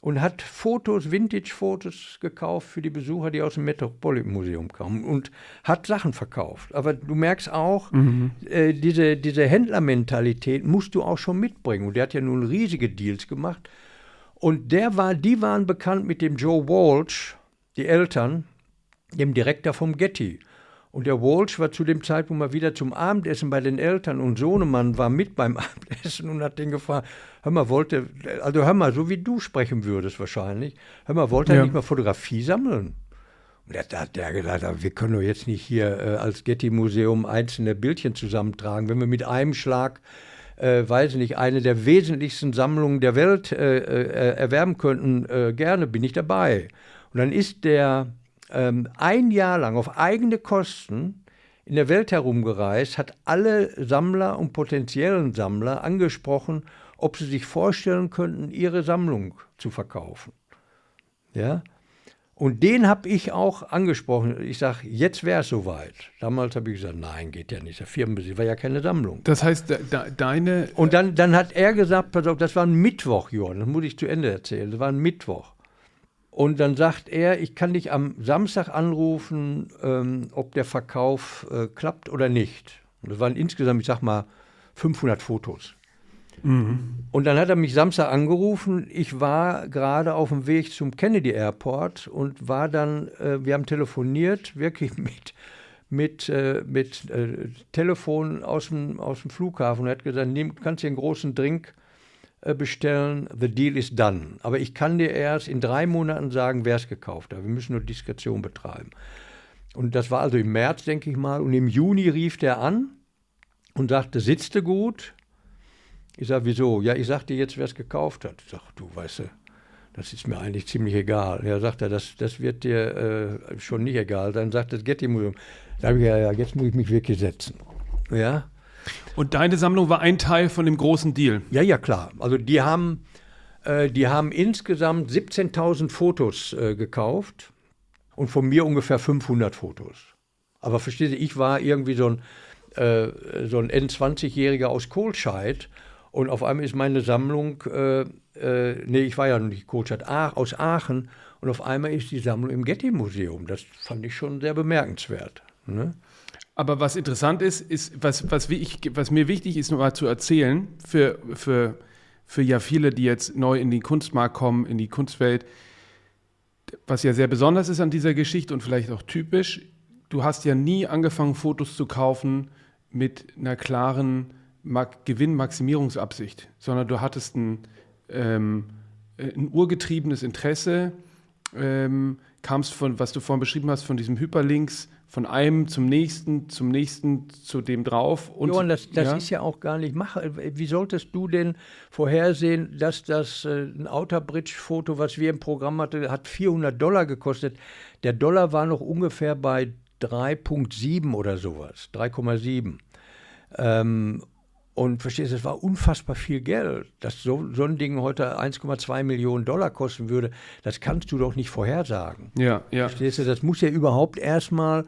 und hat Fotos, Vintage-Fotos gekauft für die Besucher, die aus dem Metropolitan Museum kamen und hat Sachen verkauft. Aber du merkst auch, mhm. äh, diese, diese Händlermentalität musst du auch schon mitbringen. Und der hat ja nun riesige Deals gemacht. Und der war, die waren bekannt mit dem Joe Walsh, die Eltern, dem Direktor vom Getty. Und der Walsh war zu dem Zeitpunkt mal wieder zum Abendessen bei den Eltern und Sohnemann war mit beim Abendessen und hat den gefragt, hör mal, wollte, also hör mal, so wie du sprechen würdest wahrscheinlich, hör mal, wollte er nicht mal Fotografie sammeln? Und da hat der gesagt, wir können doch jetzt nicht hier äh, als Getty-Museum einzelne Bildchen zusammentragen, wenn wir mit einem Schlag äh, weiß nicht, eine der wesentlichsten Sammlungen der Welt äh, äh, erwerben könnten, äh, gerne bin ich dabei. Und dann ist der ähm, ein Jahr lang auf eigene Kosten in der Welt herumgereist, hat alle Sammler und potenziellen Sammler angesprochen, ob sie sich vorstellen könnten, ihre Sammlung zu verkaufen. Ja? Und den habe ich auch angesprochen. Ich sage, jetzt wäre es soweit. Damals habe ich gesagt, nein, geht ja nicht. Der Firmenbesitz war ja keine Sammlung. Das heißt, de, de, deine. Und dann, dann hat er gesagt, pass auf, das war ein Mittwoch, Johann, das muss ich zu Ende erzählen. Das war ein Mittwoch. Und dann sagt er, ich kann dich am Samstag anrufen, ähm, ob der Verkauf äh, klappt oder nicht. Und das waren insgesamt, ich sag mal, 500 Fotos. Mhm. Und dann hat er mich Samstag angerufen. Ich war gerade auf dem Weg zum Kennedy Airport und war dann, äh, wir haben telefoniert, wirklich mit, mit, äh, mit äh, Telefon aus dem, aus dem Flughafen. Er hat gesagt, nimm, kannst dir einen großen Drink bestellen, the deal is done. Aber ich kann dir erst in drei Monaten sagen, wer es gekauft hat. Wir müssen nur Diskretion betreiben. Und das war also im März, denke ich mal. Und im Juni rief der an und sagte, sitzt du gut? Ich sage, wieso? Ja, ich sag dir jetzt, wer es gekauft hat. Ich sage, du weißt das ist mir eigentlich ziemlich egal. Ja, sagt er, das, das wird dir äh, schon nicht egal Dann Sagt das Getty Museum. Da habe ich ja, ja, jetzt muss ich mich wirklich setzen. Ja, und deine Sammlung war ein Teil von dem großen Deal? Ja, ja, klar. Also die haben, äh, die haben insgesamt 17.000 Fotos äh, gekauft und von mir ungefähr 500 Fotos. Aber verstehst du, ich war irgendwie so ein, äh, so ein N20-Jähriger aus Kohlscheid und auf einmal ist meine Sammlung, äh, äh, nee, ich war ja noch nicht Kohlscheid, Ach, aus Aachen und auf einmal ist die Sammlung im Getty-Museum. Das fand ich schon sehr bemerkenswert. Ne? Aber was interessant ist, ist, was, was, ich, was mir wichtig ist, nochmal zu erzählen, für, für, für ja viele, die jetzt neu in den Kunstmarkt kommen, in die Kunstwelt, was ja sehr besonders ist an dieser Geschichte und vielleicht auch typisch, du hast ja nie angefangen, Fotos zu kaufen mit einer klaren Gewinnmaximierungsabsicht, sondern du hattest ein, ähm, ein urgetriebenes Interesse, ähm, kamst von, was du vorhin beschrieben hast, von diesem Hyperlinks, von einem zum nächsten, zum nächsten, zu dem drauf. Und, Johann, das, das ja? ist ja auch gar nicht machbar. Wie solltest du denn vorhersehen, dass das äh, ein Outer Bridge-Foto, was wir im Programm hatten, hat 400 Dollar gekostet. Der Dollar war noch ungefähr bei 3,7 oder sowas, 3,7. Ähm, und verstehst du, es war unfassbar viel Geld. Dass so, so ein Ding heute 1,2 Millionen Dollar kosten würde, das kannst du doch nicht vorhersagen. Ja, ja. Verstehst du, das muss ja überhaupt erstmal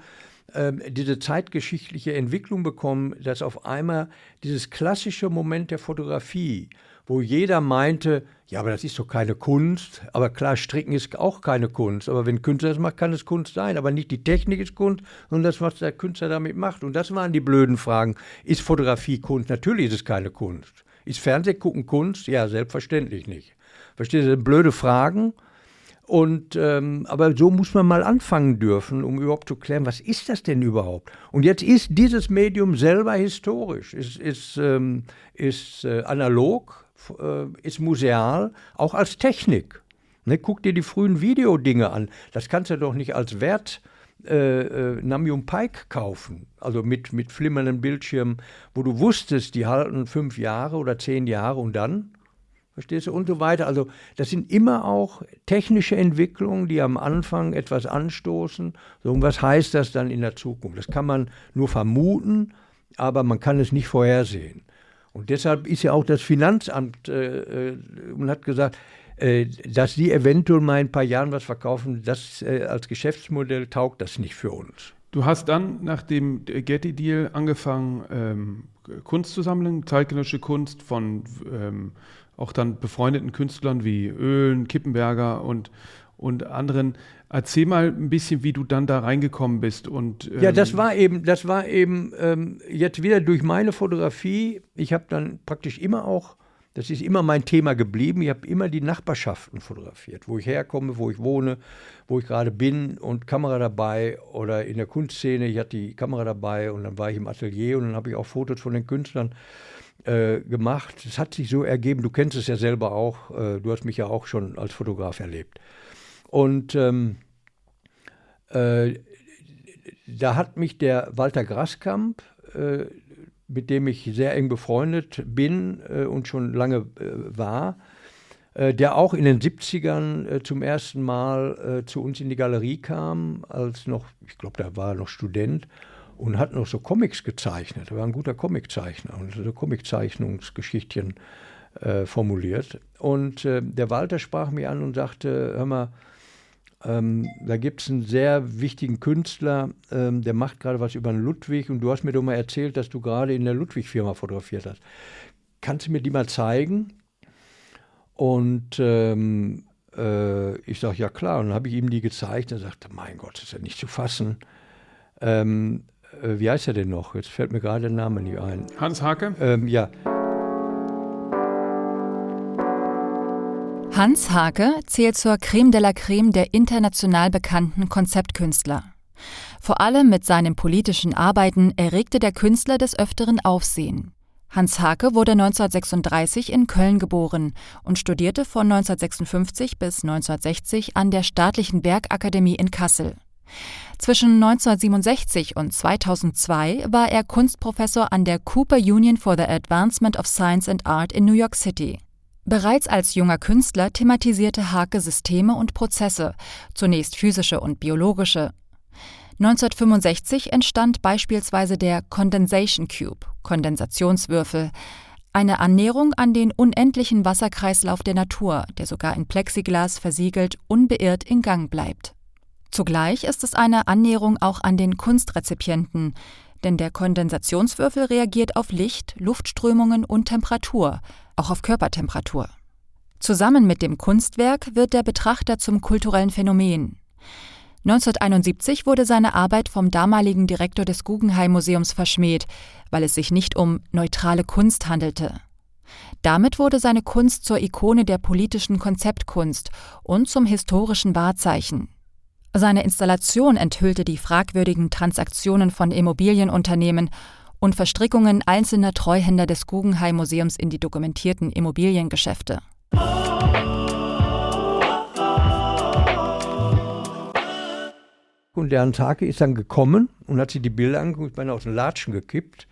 ähm, diese zeitgeschichtliche Entwicklung bekommen, dass auf einmal dieses klassische Moment der Fotografie, wo jeder meinte, ja, aber das ist doch keine Kunst. Aber klar, Stricken ist auch keine Kunst. Aber wenn Künstler das macht, kann es Kunst sein. Aber nicht die Technik ist Kunst, sondern das, was der Künstler damit macht. Und das waren die blöden Fragen. Ist Fotografie Kunst? Natürlich ist es keine Kunst. Ist Fernsehgucken Kunst? Ja, selbstverständlich nicht. Verstehst du? Blöde Fragen. Und ähm, aber so muss man mal anfangen dürfen, um überhaupt zu klären, was ist das denn überhaupt? Und jetzt ist dieses Medium selber historisch, ist, ist, ähm, ist äh, analog, ist museal, auch als Technik. Ne, guck dir die frühen Videodinge an. Das kannst du doch nicht als Wert äh, äh, Namium Pike kaufen. Also mit, mit flimmernden Bildschirmen, wo du wusstest, die halten fünf Jahre oder zehn Jahre und dann. Verstehst du? Und so weiter. Also, das sind immer auch technische Entwicklungen, die am Anfang etwas anstoßen. So, was heißt das dann in der Zukunft? Das kann man nur vermuten, aber man kann es nicht vorhersehen. Und deshalb ist ja auch das Finanzamt äh, äh, und hat gesagt, äh, dass sie eventuell mal in ein paar Jahren was verkaufen, das äh, als Geschäftsmodell taugt das nicht für uns. Du hast dann nach dem Getty-Deal angefangen, ähm, Kunst zu sammeln, zeitgenössische Kunst von ähm, auch dann befreundeten Künstlern wie Öhlen, Kippenberger und, und anderen. Erzähl mal ein bisschen, wie du dann da reingekommen bist. Und, ähm ja, das war eben, das war eben ähm, jetzt wieder durch meine Fotografie. Ich habe dann praktisch immer auch das ist immer mein Thema geblieben. Ich habe immer die Nachbarschaften fotografiert, wo ich herkomme, wo ich wohne, wo ich gerade bin und Kamera dabei oder in der Kunstszene. Ich hatte die Kamera dabei und dann war ich im Atelier und dann habe ich auch Fotos von den Künstlern äh, gemacht. Es hat sich so ergeben, du kennst es ja selber auch, äh, du hast mich ja auch schon als Fotograf erlebt. Und ähm, äh, da hat mich der Walter Graskamp, äh, mit dem ich sehr eng befreundet bin äh, und schon lange äh, war, äh, der auch in den 70ern äh, zum ersten Mal zu uns in die Galerie kam, als noch, ich glaube, da war er noch Student und hat noch so Comics gezeichnet. Er war ein guter Comiczeichner und so Comiczeichnungsgeschichtchen formuliert. Und der Walter sprach mich an und sagte, hör mal, ähm, da gibt es einen sehr wichtigen Künstler, ähm, der macht gerade was über den Ludwig und du hast mir doch mal erzählt, dass du gerade in der Ludwig-Firma fotografiert hast. Kannst du mir die mal zeigen? Und ähm, äh, ich sage, ja klar. Und dann habe ich ihm die gezeigt. Er sagte, mein Gott, das ist ja nicht zu fassen. Ähm, äh, wie heißt er denn noch? Jetzt fällt mir gerade der Name nicht ein. Hans Hake? Ähm, ja. Hans Hake zählt zur Creme de la Creme der international bekannten Konzeptkünstler. Vor allem mit seinen politischen Arbeiten erregte der Künstler des Öfteren Aufsehen. Hans Hake wurde 1936 in Köln geboren und studierte von 1956 bis 1960 an der Staatlichen Werkakademie in Kassel. Zwischen 1967 und 2002 war er Kunstprofessor an der Cooper Union for the Advancement of Science and Art in New York City. Bereits als junger Künstler thematisierte Hake Systeme und Prozesse, zunächst physische und biologische. 1965 entstand beispielsweise der Condensation Cube, Kondensationswürfel, eine Annäherung an den unendlichen Wasserkreislauf der Natur, der sogar in Plexiglas versiegelt unbeirrt in Gang bleibt. Zugleich ist es eine Annäherung auch an den Kunstrezipienten, denn der Kondensationswürfel reagiert auf Licht, Luftströmungen und Temperatur, auch auf Körpertemperatur. Zusammen mit dem Kunstwerk wird der Betrachter zum kulturellen Phänomen. 1971 wurde seine Arbeit vom damaligen Direktor des Guggenheim Museums verschmäht, weil es sich nicht um neutrale Kunst handelte. Damit wurde seine Kunst zur Ikone der politischen Konzeptkunst und zum historischen Wahrzeichen. Seine Installation enthüllte die fragwürdigen Transaktionen von Immobilienunternehmen und Verstrickungen einzelner Treuhänder des Guggenheim Museums in die dokumentierten Immobiliengeschäfte. Und der Antake ist dann gekommen und hat sich die Bilder angeguckt, meine aus den Latschen gekippt,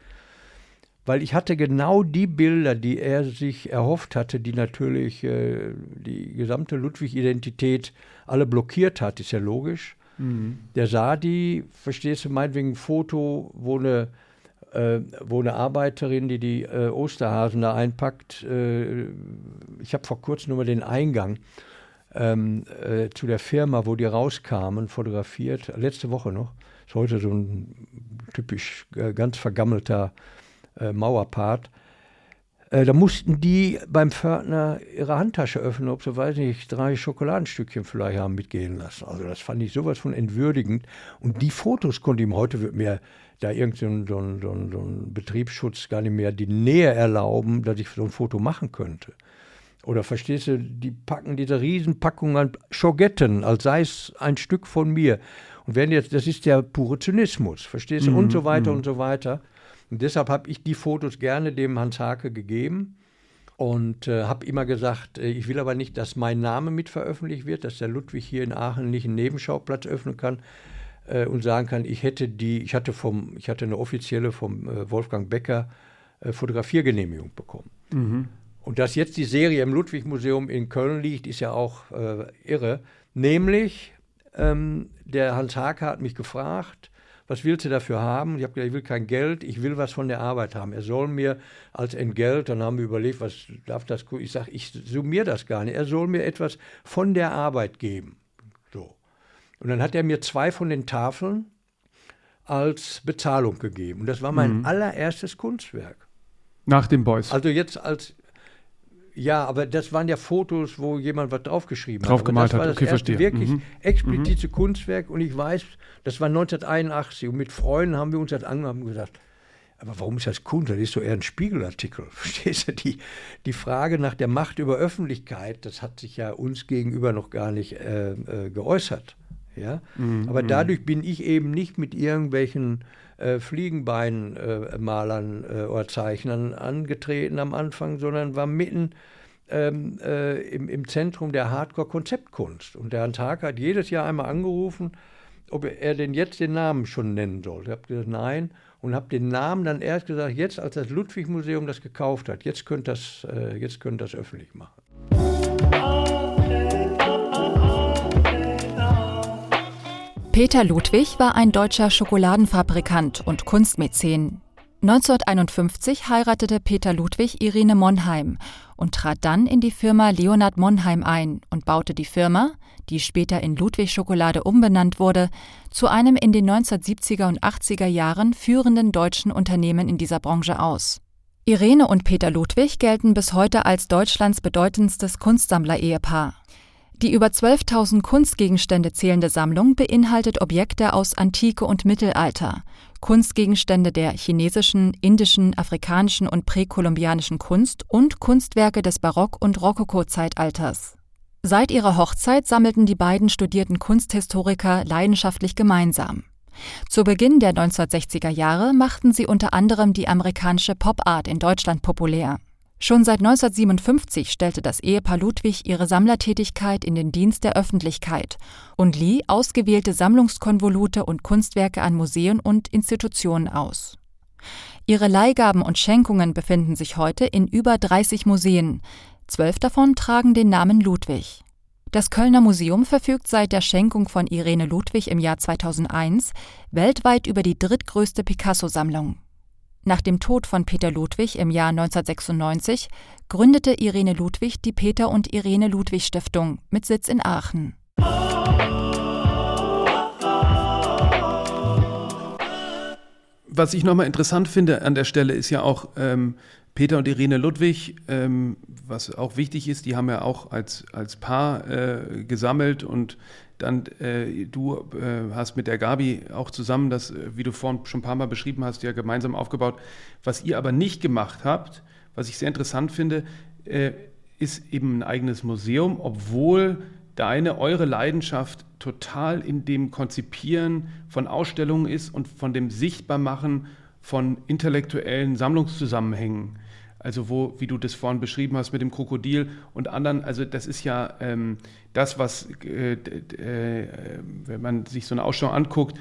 weil ich hatte genau die Bilder, die er sich erhofft hatte, die natürlich äh, die gesamte Ludwig-Identität alle blockiert hat, ist ja logisch. Mhm. Der sah die, verstehst du, meinetwegen ein Foto, wo eine äh, wo eine Arbeiterin, die die äh, Osterhasen da einpackt, äh, ich habe vor kurzem nur mal den Eingang ähm, äh, zu der Firma, wo die rauskamen, fotografiert, letzte Woche noch. Ist heute so ein typisch äh, ganz vergammelter äh, da mussten die beim Pförtner ihre Handtasche öffnen, ob sie, weiß nicht, drei Schokoladenstückchen vielleicht haben mitgehen lassen. Also das fand ich sowas von entwürdigend. Und die Fotos konnte ihm heute mir da irgendein so ein, so, ein, so ein Betriebsschutz gar nicht mehr die Nähe erlauben, dass ich so ein Foto machen könnte. Oder verstehst du, die packen diese Riesenpackung an Schogetten, als sei es ein Stück von mir. Und werden jetzt, das ist der pure Zynismus, verstehst du? Mhm, und so weiter mhm. und so weiter. Und deshalb habe ich die Fotos gerne dem Hans Hake gegeben und äh, habe immer gesagt, äh, ich will aber nicht, dass mein Name mit veröffentlicht wird, dass der Ludwig hier in Aachen nicht einen Nebenschauplatz öffnen kann, äh, und sagen kann, ich hätte die, ich hatte vom, ich hatte eine offizielle vom äh, Wolfgang Becker äh, Fotografiergenehmigung bekommen. Mhm. Und dass jetzt die Serie im Ludwig-Museum in Köln liegt, ist ja auch äh, irre. Nämlich, ähm, der Hans Hake hat mich gefragt, was willst du dafür haben? Ich habe gesagt, ich will kein Geld, ich will was von der Arbeit haben. Er soll mir als Entgelt, dann haben wir überlegt, was darf das, ich sage, ich summiere das gar nicht. Er soll mir etwas von der Arbeit geben. Und dann hat er mir zwei von den Tafeln als Bezahlung gegeben. Und das war mein mhm. allererstes Kunstwerk. Nach dem Beuys. Also jetzt als ja, aber das waren ja Fotos, wo jemand was draufgeschrieben Drauf hat. gemalt das war das okay, erste verstehe. wirklich mhm. explizite mhm. Kunstwerk und ich weiß, das war 1981 und mit Freunden haben wir uns das angehört und gesagt, aber warum ist das Kunst? Das ist so eher ein Spiegelartikel. Verstehst du? Die, die Frage nach der Macht über Öffentlichkeit, das hat sich ja uns gegenüber noch gar nicht äh, äh, geäußert. Ja? Mhm. Aber mhm. dadurch bin ich eben nicht mit irgendwelchen äh, Fliegenbeinmalern äh, oder Zeichnern angetreten am Anfang, sondern war mitten ähm, äh, im, im Zentrum der Hardcore-Konzeptkunst. Und der Antag hat jedes Jahr einmal angerufen, ob er denn jetzt den Namen schon nennen soll. Ich habe gesagt, nein und habe den Namen dann erst gesagt, jetzt als das Ludwig-Museum das gekauft hat, jetzt könnt das, äh, jetzt könnt das öffentlich machen. Peter Ludwig war ein deutscher Schokoladenfabrikant und Kunstmäzen. 1951 heiratete Peter Ludwig Irene Monheim und trat dann in die Firma Leonhard Monheim ein und baute die Firma, die später in Ludwig Schokolade umbenannt wurde, zu einem in den 1970er und 80er Jahren führenden deutschen Unternehmen in dieser Branche aus. Irene und Peter Ludwig gelten bis heute als Deutschlands bedeutendstes Kunstsammler-Ehepaar. Die über 12.000 Kunstgegenstände zählende Sammlung beinhaltet Objekte aus Antike und Mittelalter, Kunstgegenstände der chinesischen, indischen, afrikanischen und präkolumbianischen Kunst und Kunstwerke des Barock- und Rokoko-Zeitalters. Seit ihrer Hochzeit sammelten die beiden studierten Kunsthistoriker leidenschaftlich gemeinsam. Zu Beginn der 1960er Jahre machten sie unter anderem die amerikanische Pop Art in Deutschland populär. Schon seit 1957 stellte das Ehepaar Ludwig ihre Sammlertätigkeit in den Dienst der Öffentlichkeit und lieh ausgewählte Sammlungskonvolute und Kunstwerke an Museen und Institutionen aus. Ihre Leihgaben und Schenkungen befinden sich heute in über 30 Museen. Zwölf davon tragen den Namen Ludwig. Das Kölner Museum verfügt seit der Schenkung von Irene Ludwig im Jahr 2001 weltweit über die drittgrößte Picasso-Sammlung. Nach dem Tod von Peter Ludwig im Jahr 1996 gründete Irene Ludwig die Peter und Irene Ludwig Stiftung mit Sitz in Aachen. Was ich nochmal interessant finde an der Stelle ist ja auch ähm, Peter und Irene Ludwig, ähm, was auch wichtig ist, die haben ja auch als, als Paar äh, gesammelt und dann äh, du äh, hast mit der Gabi auch zusammen das, äh, wie du vorhin schon ein paar Mal beschrieben hast, ja gemeinsam aufgebaut. Was ihr aber nicht gemacht habt, was ich sehr interessant finde, äh, ist eben ein eigenes Museum, obwohl deine, eure Leidenschaft total in dem Konzipieren von Ausstellungen ist und von dem Sichtbarmachen von intellektuellen Sammlungszusammenhängen. Also wo, wie du das vorhin beschrieben hast mit dem Krokodil und anderen, also das ist ja ähm, das, was, äh, äh, wenn man sich so eine Ausstellung anguckt,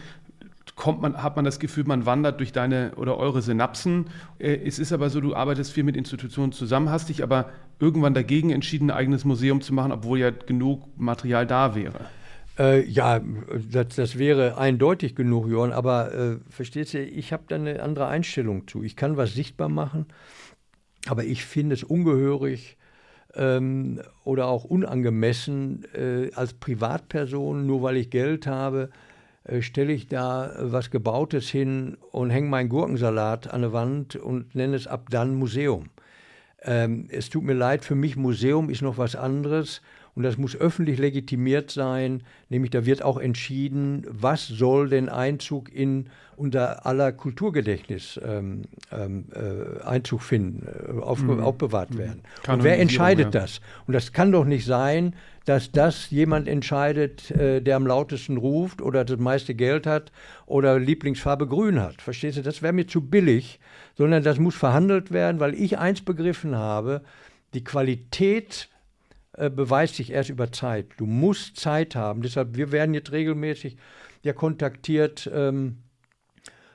kommt man, hat man das Gefühl, man wandert durch deine oder eure Synapsen. Äh, es ist aber so, du arbeitest viel mit Institutionen zusammen, hast dich aber irgendwann dagegen entschieden, ein eigenes Museum zu machen, obwohl ja genug Material da wäre. Äh, ja, das, das, wäre eindeutig genug, Johann, aber äh, verstehst du, ich habe da eine andere Einstellung zu. Ich kann was sichtbar machen aber ich finde es ungehörig ähm, oder auch unangemessen, äh, als Privatperson, nur weil ich Geld habe, äh, stelle ich da was Gebautes hin und hänge meinen Gurkensalat an der Wand und nenne es ab dann Museum. Ähm, es tut mir leid, für mich Museum ist noch was anderes und das muss öffentlich legitimiert sein, nämlich da wird auch entschieden, was soll denn Einzug in unser aller Kulturgedächtnis ähm, ähm, äh, Einzug finden, äh, auf, mhm. aufbewahrt mhm. werden. Und wer entscheidet ja. das? Und das kann doch nicht sein, dass das jemand entscheidet, äh, der am lautesten ruft oder das meiste Geld hat oder Lieblingsfarbe grün hat. Verstehst du? Das wäre mir zu billig, sondern das muss verhandelt werden, weil ich eins begriffen habe, die Qualität äh, beweist sich erst über Zeit. Du musst Zeit haben. Deshalb, wir werden jetzt regelmäßig ja kontaktiert ähm,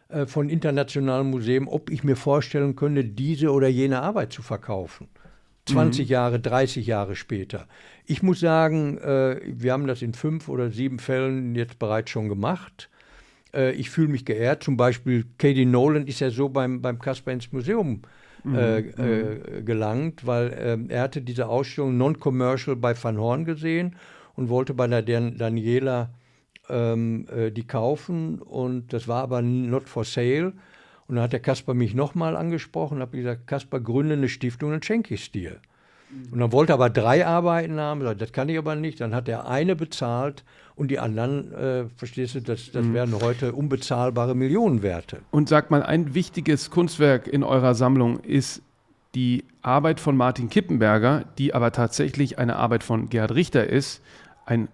äh, von internationalen Museen, ob ich mir vorstellen könnte, diese oder jene Arbeit zu verkaufen. 20 mhm. Jahre, 30 Jahre später. Ich muss sagen, äh, wir haben das in fünf oder sieben Fällen jetzt bereits schon gemacht. Äh, ich fühle mich geehrt. Zum Beispiel Katie Nolan ist ja so beim, beim Kasper ins Museum Mhm. Äh, äh, gelangt, weil äh, er hatte diese Ausstellung Non-Commercial bei Van Horn gesehen und wollte bei der Dan Daniela ähm, äh, die kaufen und das war aber not for sale. Und dann hat der Kasper mich nochmal angesprochen und habe gesagt, Kasper, gründe eine Stiftung, dann schenke ich es dir. Und dann wollte er aber drei Arbeiten haben, das kann ich aber nicht. Dann hat er eine bezahlt und die anderen, äh, verstehst du, das, das mhm. wären heute unbezahlbare Millionenwerte. Und sag mal, ein wichtiges Kunstwerk in eurer Sammlung ist die Arbeit von Martin Kippenberger, die aber tatsächlich eine Arbeit von Gerhard Richter ist. Ein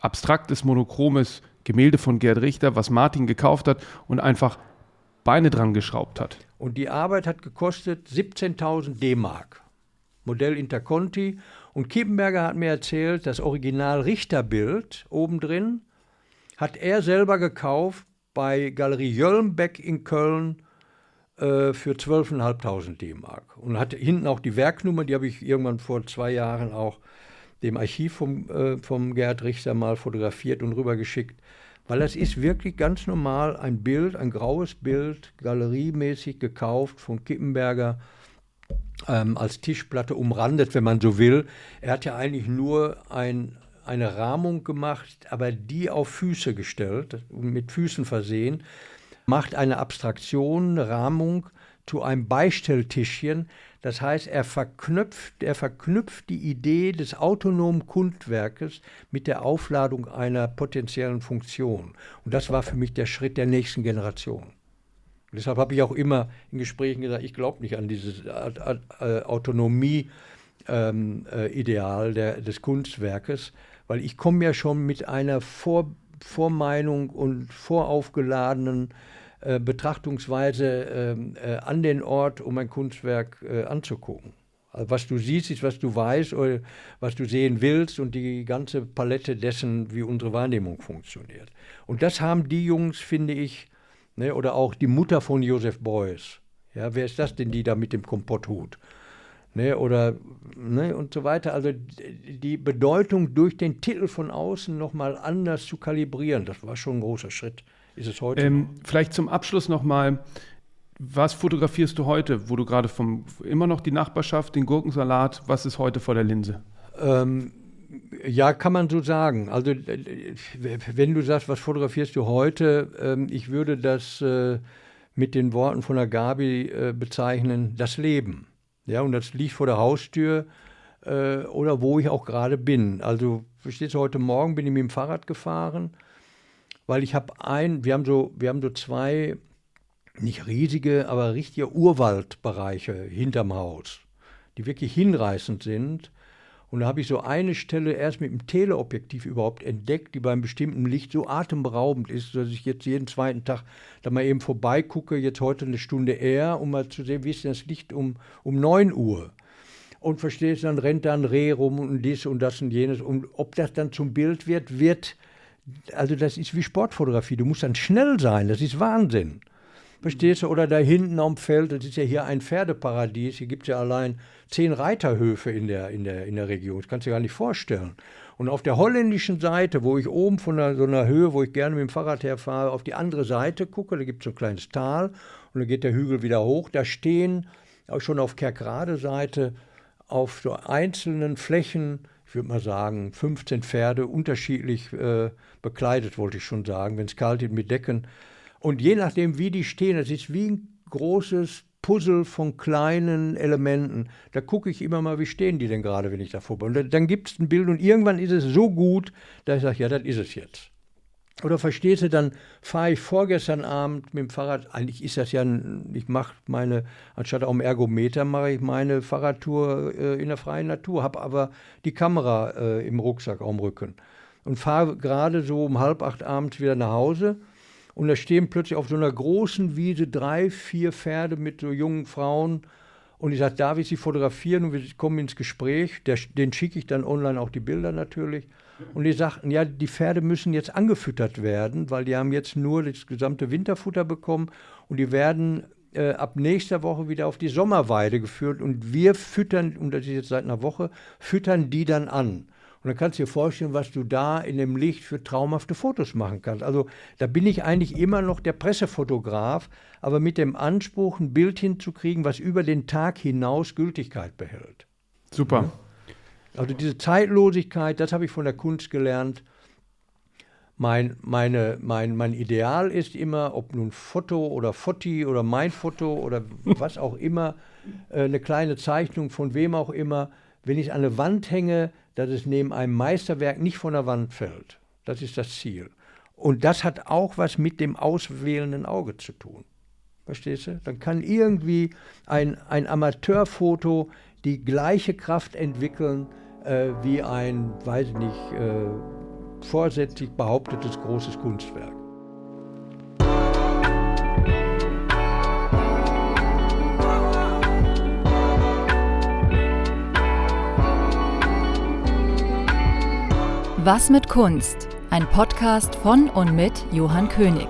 abstraktes, monochromes Gemälde von Gerhard Richter, was Martin gekauft hat und einfach Beine dran geschraubt hat. Und die Arbeit hat gekostet 17.000 D-Mark. Modell Interconti. Und Kiepenberger hat mir erzählt, das Original Richterbild obendrin hat er selber gekauft bei Galerie Jöllenbeck in Köln äh, für 12.500 D-Mark. Und hat hinten auch die Werknummer, die habe ich irgendwann vor zwei Jahren auch dem Archiv vom, äh, vom Gerhard Richter mal fotografiert und rübergeschickt. Weil das ist wirklich ganz normal ein Bild, ein graues Bild, galeriemäßig gekauft von Kippenberger ähm, als Tischplatte umrandet, wenn man so will. Er hat ja eigentlich nur ein, eine Rahmung gemacht, aber die auf Füße gestellt, mit Füßen versehen, macht eine Abstraktion, eine Rahmung zu einem Beistelltischchen. Das heißt, er verknüpft, er verknüpft die Idee des autonomen Kunstwerkes mit der Aufladung einer potenziellen Funktion. Und das war für mich der Schritt der nächsten Generation. Und deshalb habe ich auch immer in Gesprächen gesagt, ich glaube nicht an dieses äh, Autonomie-Ideal ähm, des Kunstwerkes, weil ich komme ja schon mit einer Vor Vormeinung und voraufgeladenen äh, Betrachtungsweise ähm, äh, an den Ort, um ein Kunstwerk äh, anzugucken. Also was du siehst, ist, was du weißt oder was du sehen willst und die ganze Palette dessen, wie unsere Wahrnehmung funktioniert. Und das haben die Jungs, finde ich, Ne? Oder auch die Mutter von Josef Beuys. Ja, wer ist das denn, die da mit dem Kompotthut? Ne, oder ne, und so weiter. Also die Bedeutung durch den Titel von außen nochmal anders zu kalibrieren, das war schon ein großer Schritt. Ist es heute? Ähm, vielleicht zum Abschluss nochmal. Was fotografierst du heute, wo du gerade vom immer noch die Nachbarschaft, den Gurkensalat, was ist heute vor der Linse? Ähm, ja, kann man so sagen. Also wenn du sagst, was fotografierst du heute, ähm, ich würde das äh, mit den Worten von der Gabi äh, bezeichnen, das Leben. Ja, und das liegt vor der Haustür äh, oder wo ich auch gerade bin. Also verstehst du, heute Morgen bin ich mit dem Fahrrad gefahren, weil ich habe ein, wir haben so, wir haben so zwei, nicht riesige, aber richtige Urwaldbereiche hinterm Haus, die wirklich hinreißend sind. Und da habe ich so eine Stelle erst mit dem Teleobjektiv überhaupt entdeckt, die beim bestimmten Licht so atemberaubend ist, dass ich jetzt jeden zweiten Tag da mal eben vorbeigucke, jetzt heute eine Stunde eher, um mal zu sehen, wie ist denn das Licht um, um 9 Uhr. Und verstehst, dann rennt da ein Reh rum und dies und das und jenes. Und ob das dann zum Bild wird, wird, also das ist wie Sportfotografie. Du musst dann schnell sein, das ist Wahnsinn. Verstehst du? Oder da hinten am Feld, das ist ja hier ein Pferdeparadies, hier gibt es ja allein zehn Reiterhöfe in der, in, der, in der Region. Das kannst du dir gar nicht vorstellen. Und auf der holländischen Seite, wo ich oben von einer, so einer Höhe, wo ich gerne mit dem Fahrrad herfahre, auf die andere Seite gucke, da gibt es so ein kleines Tal und dann geht der Hügel wieder hoch. Da stehen auch schon auf Kerkrade Seite auf so einzelnen Flächen, ich würde mal sagen, 15 Pferde, unterschiedlich äh, bekleidet, wollte ich schon sagen, wenn es kalt ist, mit Decken. Und je nachdem, wie die stehen, das ist wie ein großes Puzzle von kleinen Elementen. Da gucke ich immer mal, wie stehen die denn gerade, wenn ich da vorbei. Und dann, gibt es ein Bild und irgendwann ist es so gut, dass ich sage, ja, das ist es jetzt. Oder verstehst du, dann fahre ich vorgestern Abend mit dem Fahrrad, eigentlich ist das ja, ich mache meine, anstatt auch im Ergometer, mache ich meine Fahrradtour äh, in der freien Natur, habe aber die Kamera äh, im Rucksack am Rücken und fahre gerade so um halb acht abends wieder nach Hause und da stehen plötzlich auf so einer großen Wiese drei, vier Pferde mit so jungen Frauen. Und ich sage, darf ich sie fotografieren? Und wir kommen ins Gespräch. Der, den schicke ich dann online auch die Bilder natürlich. Und die sagten, ja, die Pferde müssen jetzt angefüttert werden, weil die haben jetzt nur das gesamte Winterfutter bekommen. Und die werden äh, ab nächster Woche wieder auf die Sommerweide geführt. Und wir füttern, und das ist jetzt seit einer Woche, füttern die dann an. Und dann kannst du dir vorstellen, was du da in dem Licht für traumhafte Fotos machen kannst. Also da bin ich eigentlich immer noch der Pressefotograf, aber mit dem Anspruch, ein Bild hinzukriegen, was über den Tag hinaus Gültigkeit behält. Super. Also diese Zeitlosigkeit, das habe ich von der Kunst gelernt. mein, meine, mein, mein Ideal ist immer, ob nun Foto oder Foti oder mein Foto oder was auch immer, äh, eine kleine Zeichnung von wem auch immer, wenn ich an eine Wand hänge, dass es neben einem Meisterwerk nicht von der Wand fällt. Das ist das Ziel. Und das hat auch was mit dem auswählenden Auge zu tun. Verstehst du? Dann kann irgendwie ein, ein Amateurfoto die gleiche Kraft entwickeln äh, wie ein, weiß ich nicht, äh, vorsätzlich behauptetes großes Kunstwerk. Was mit Kunst? Ein Podcast von und mit Johann König.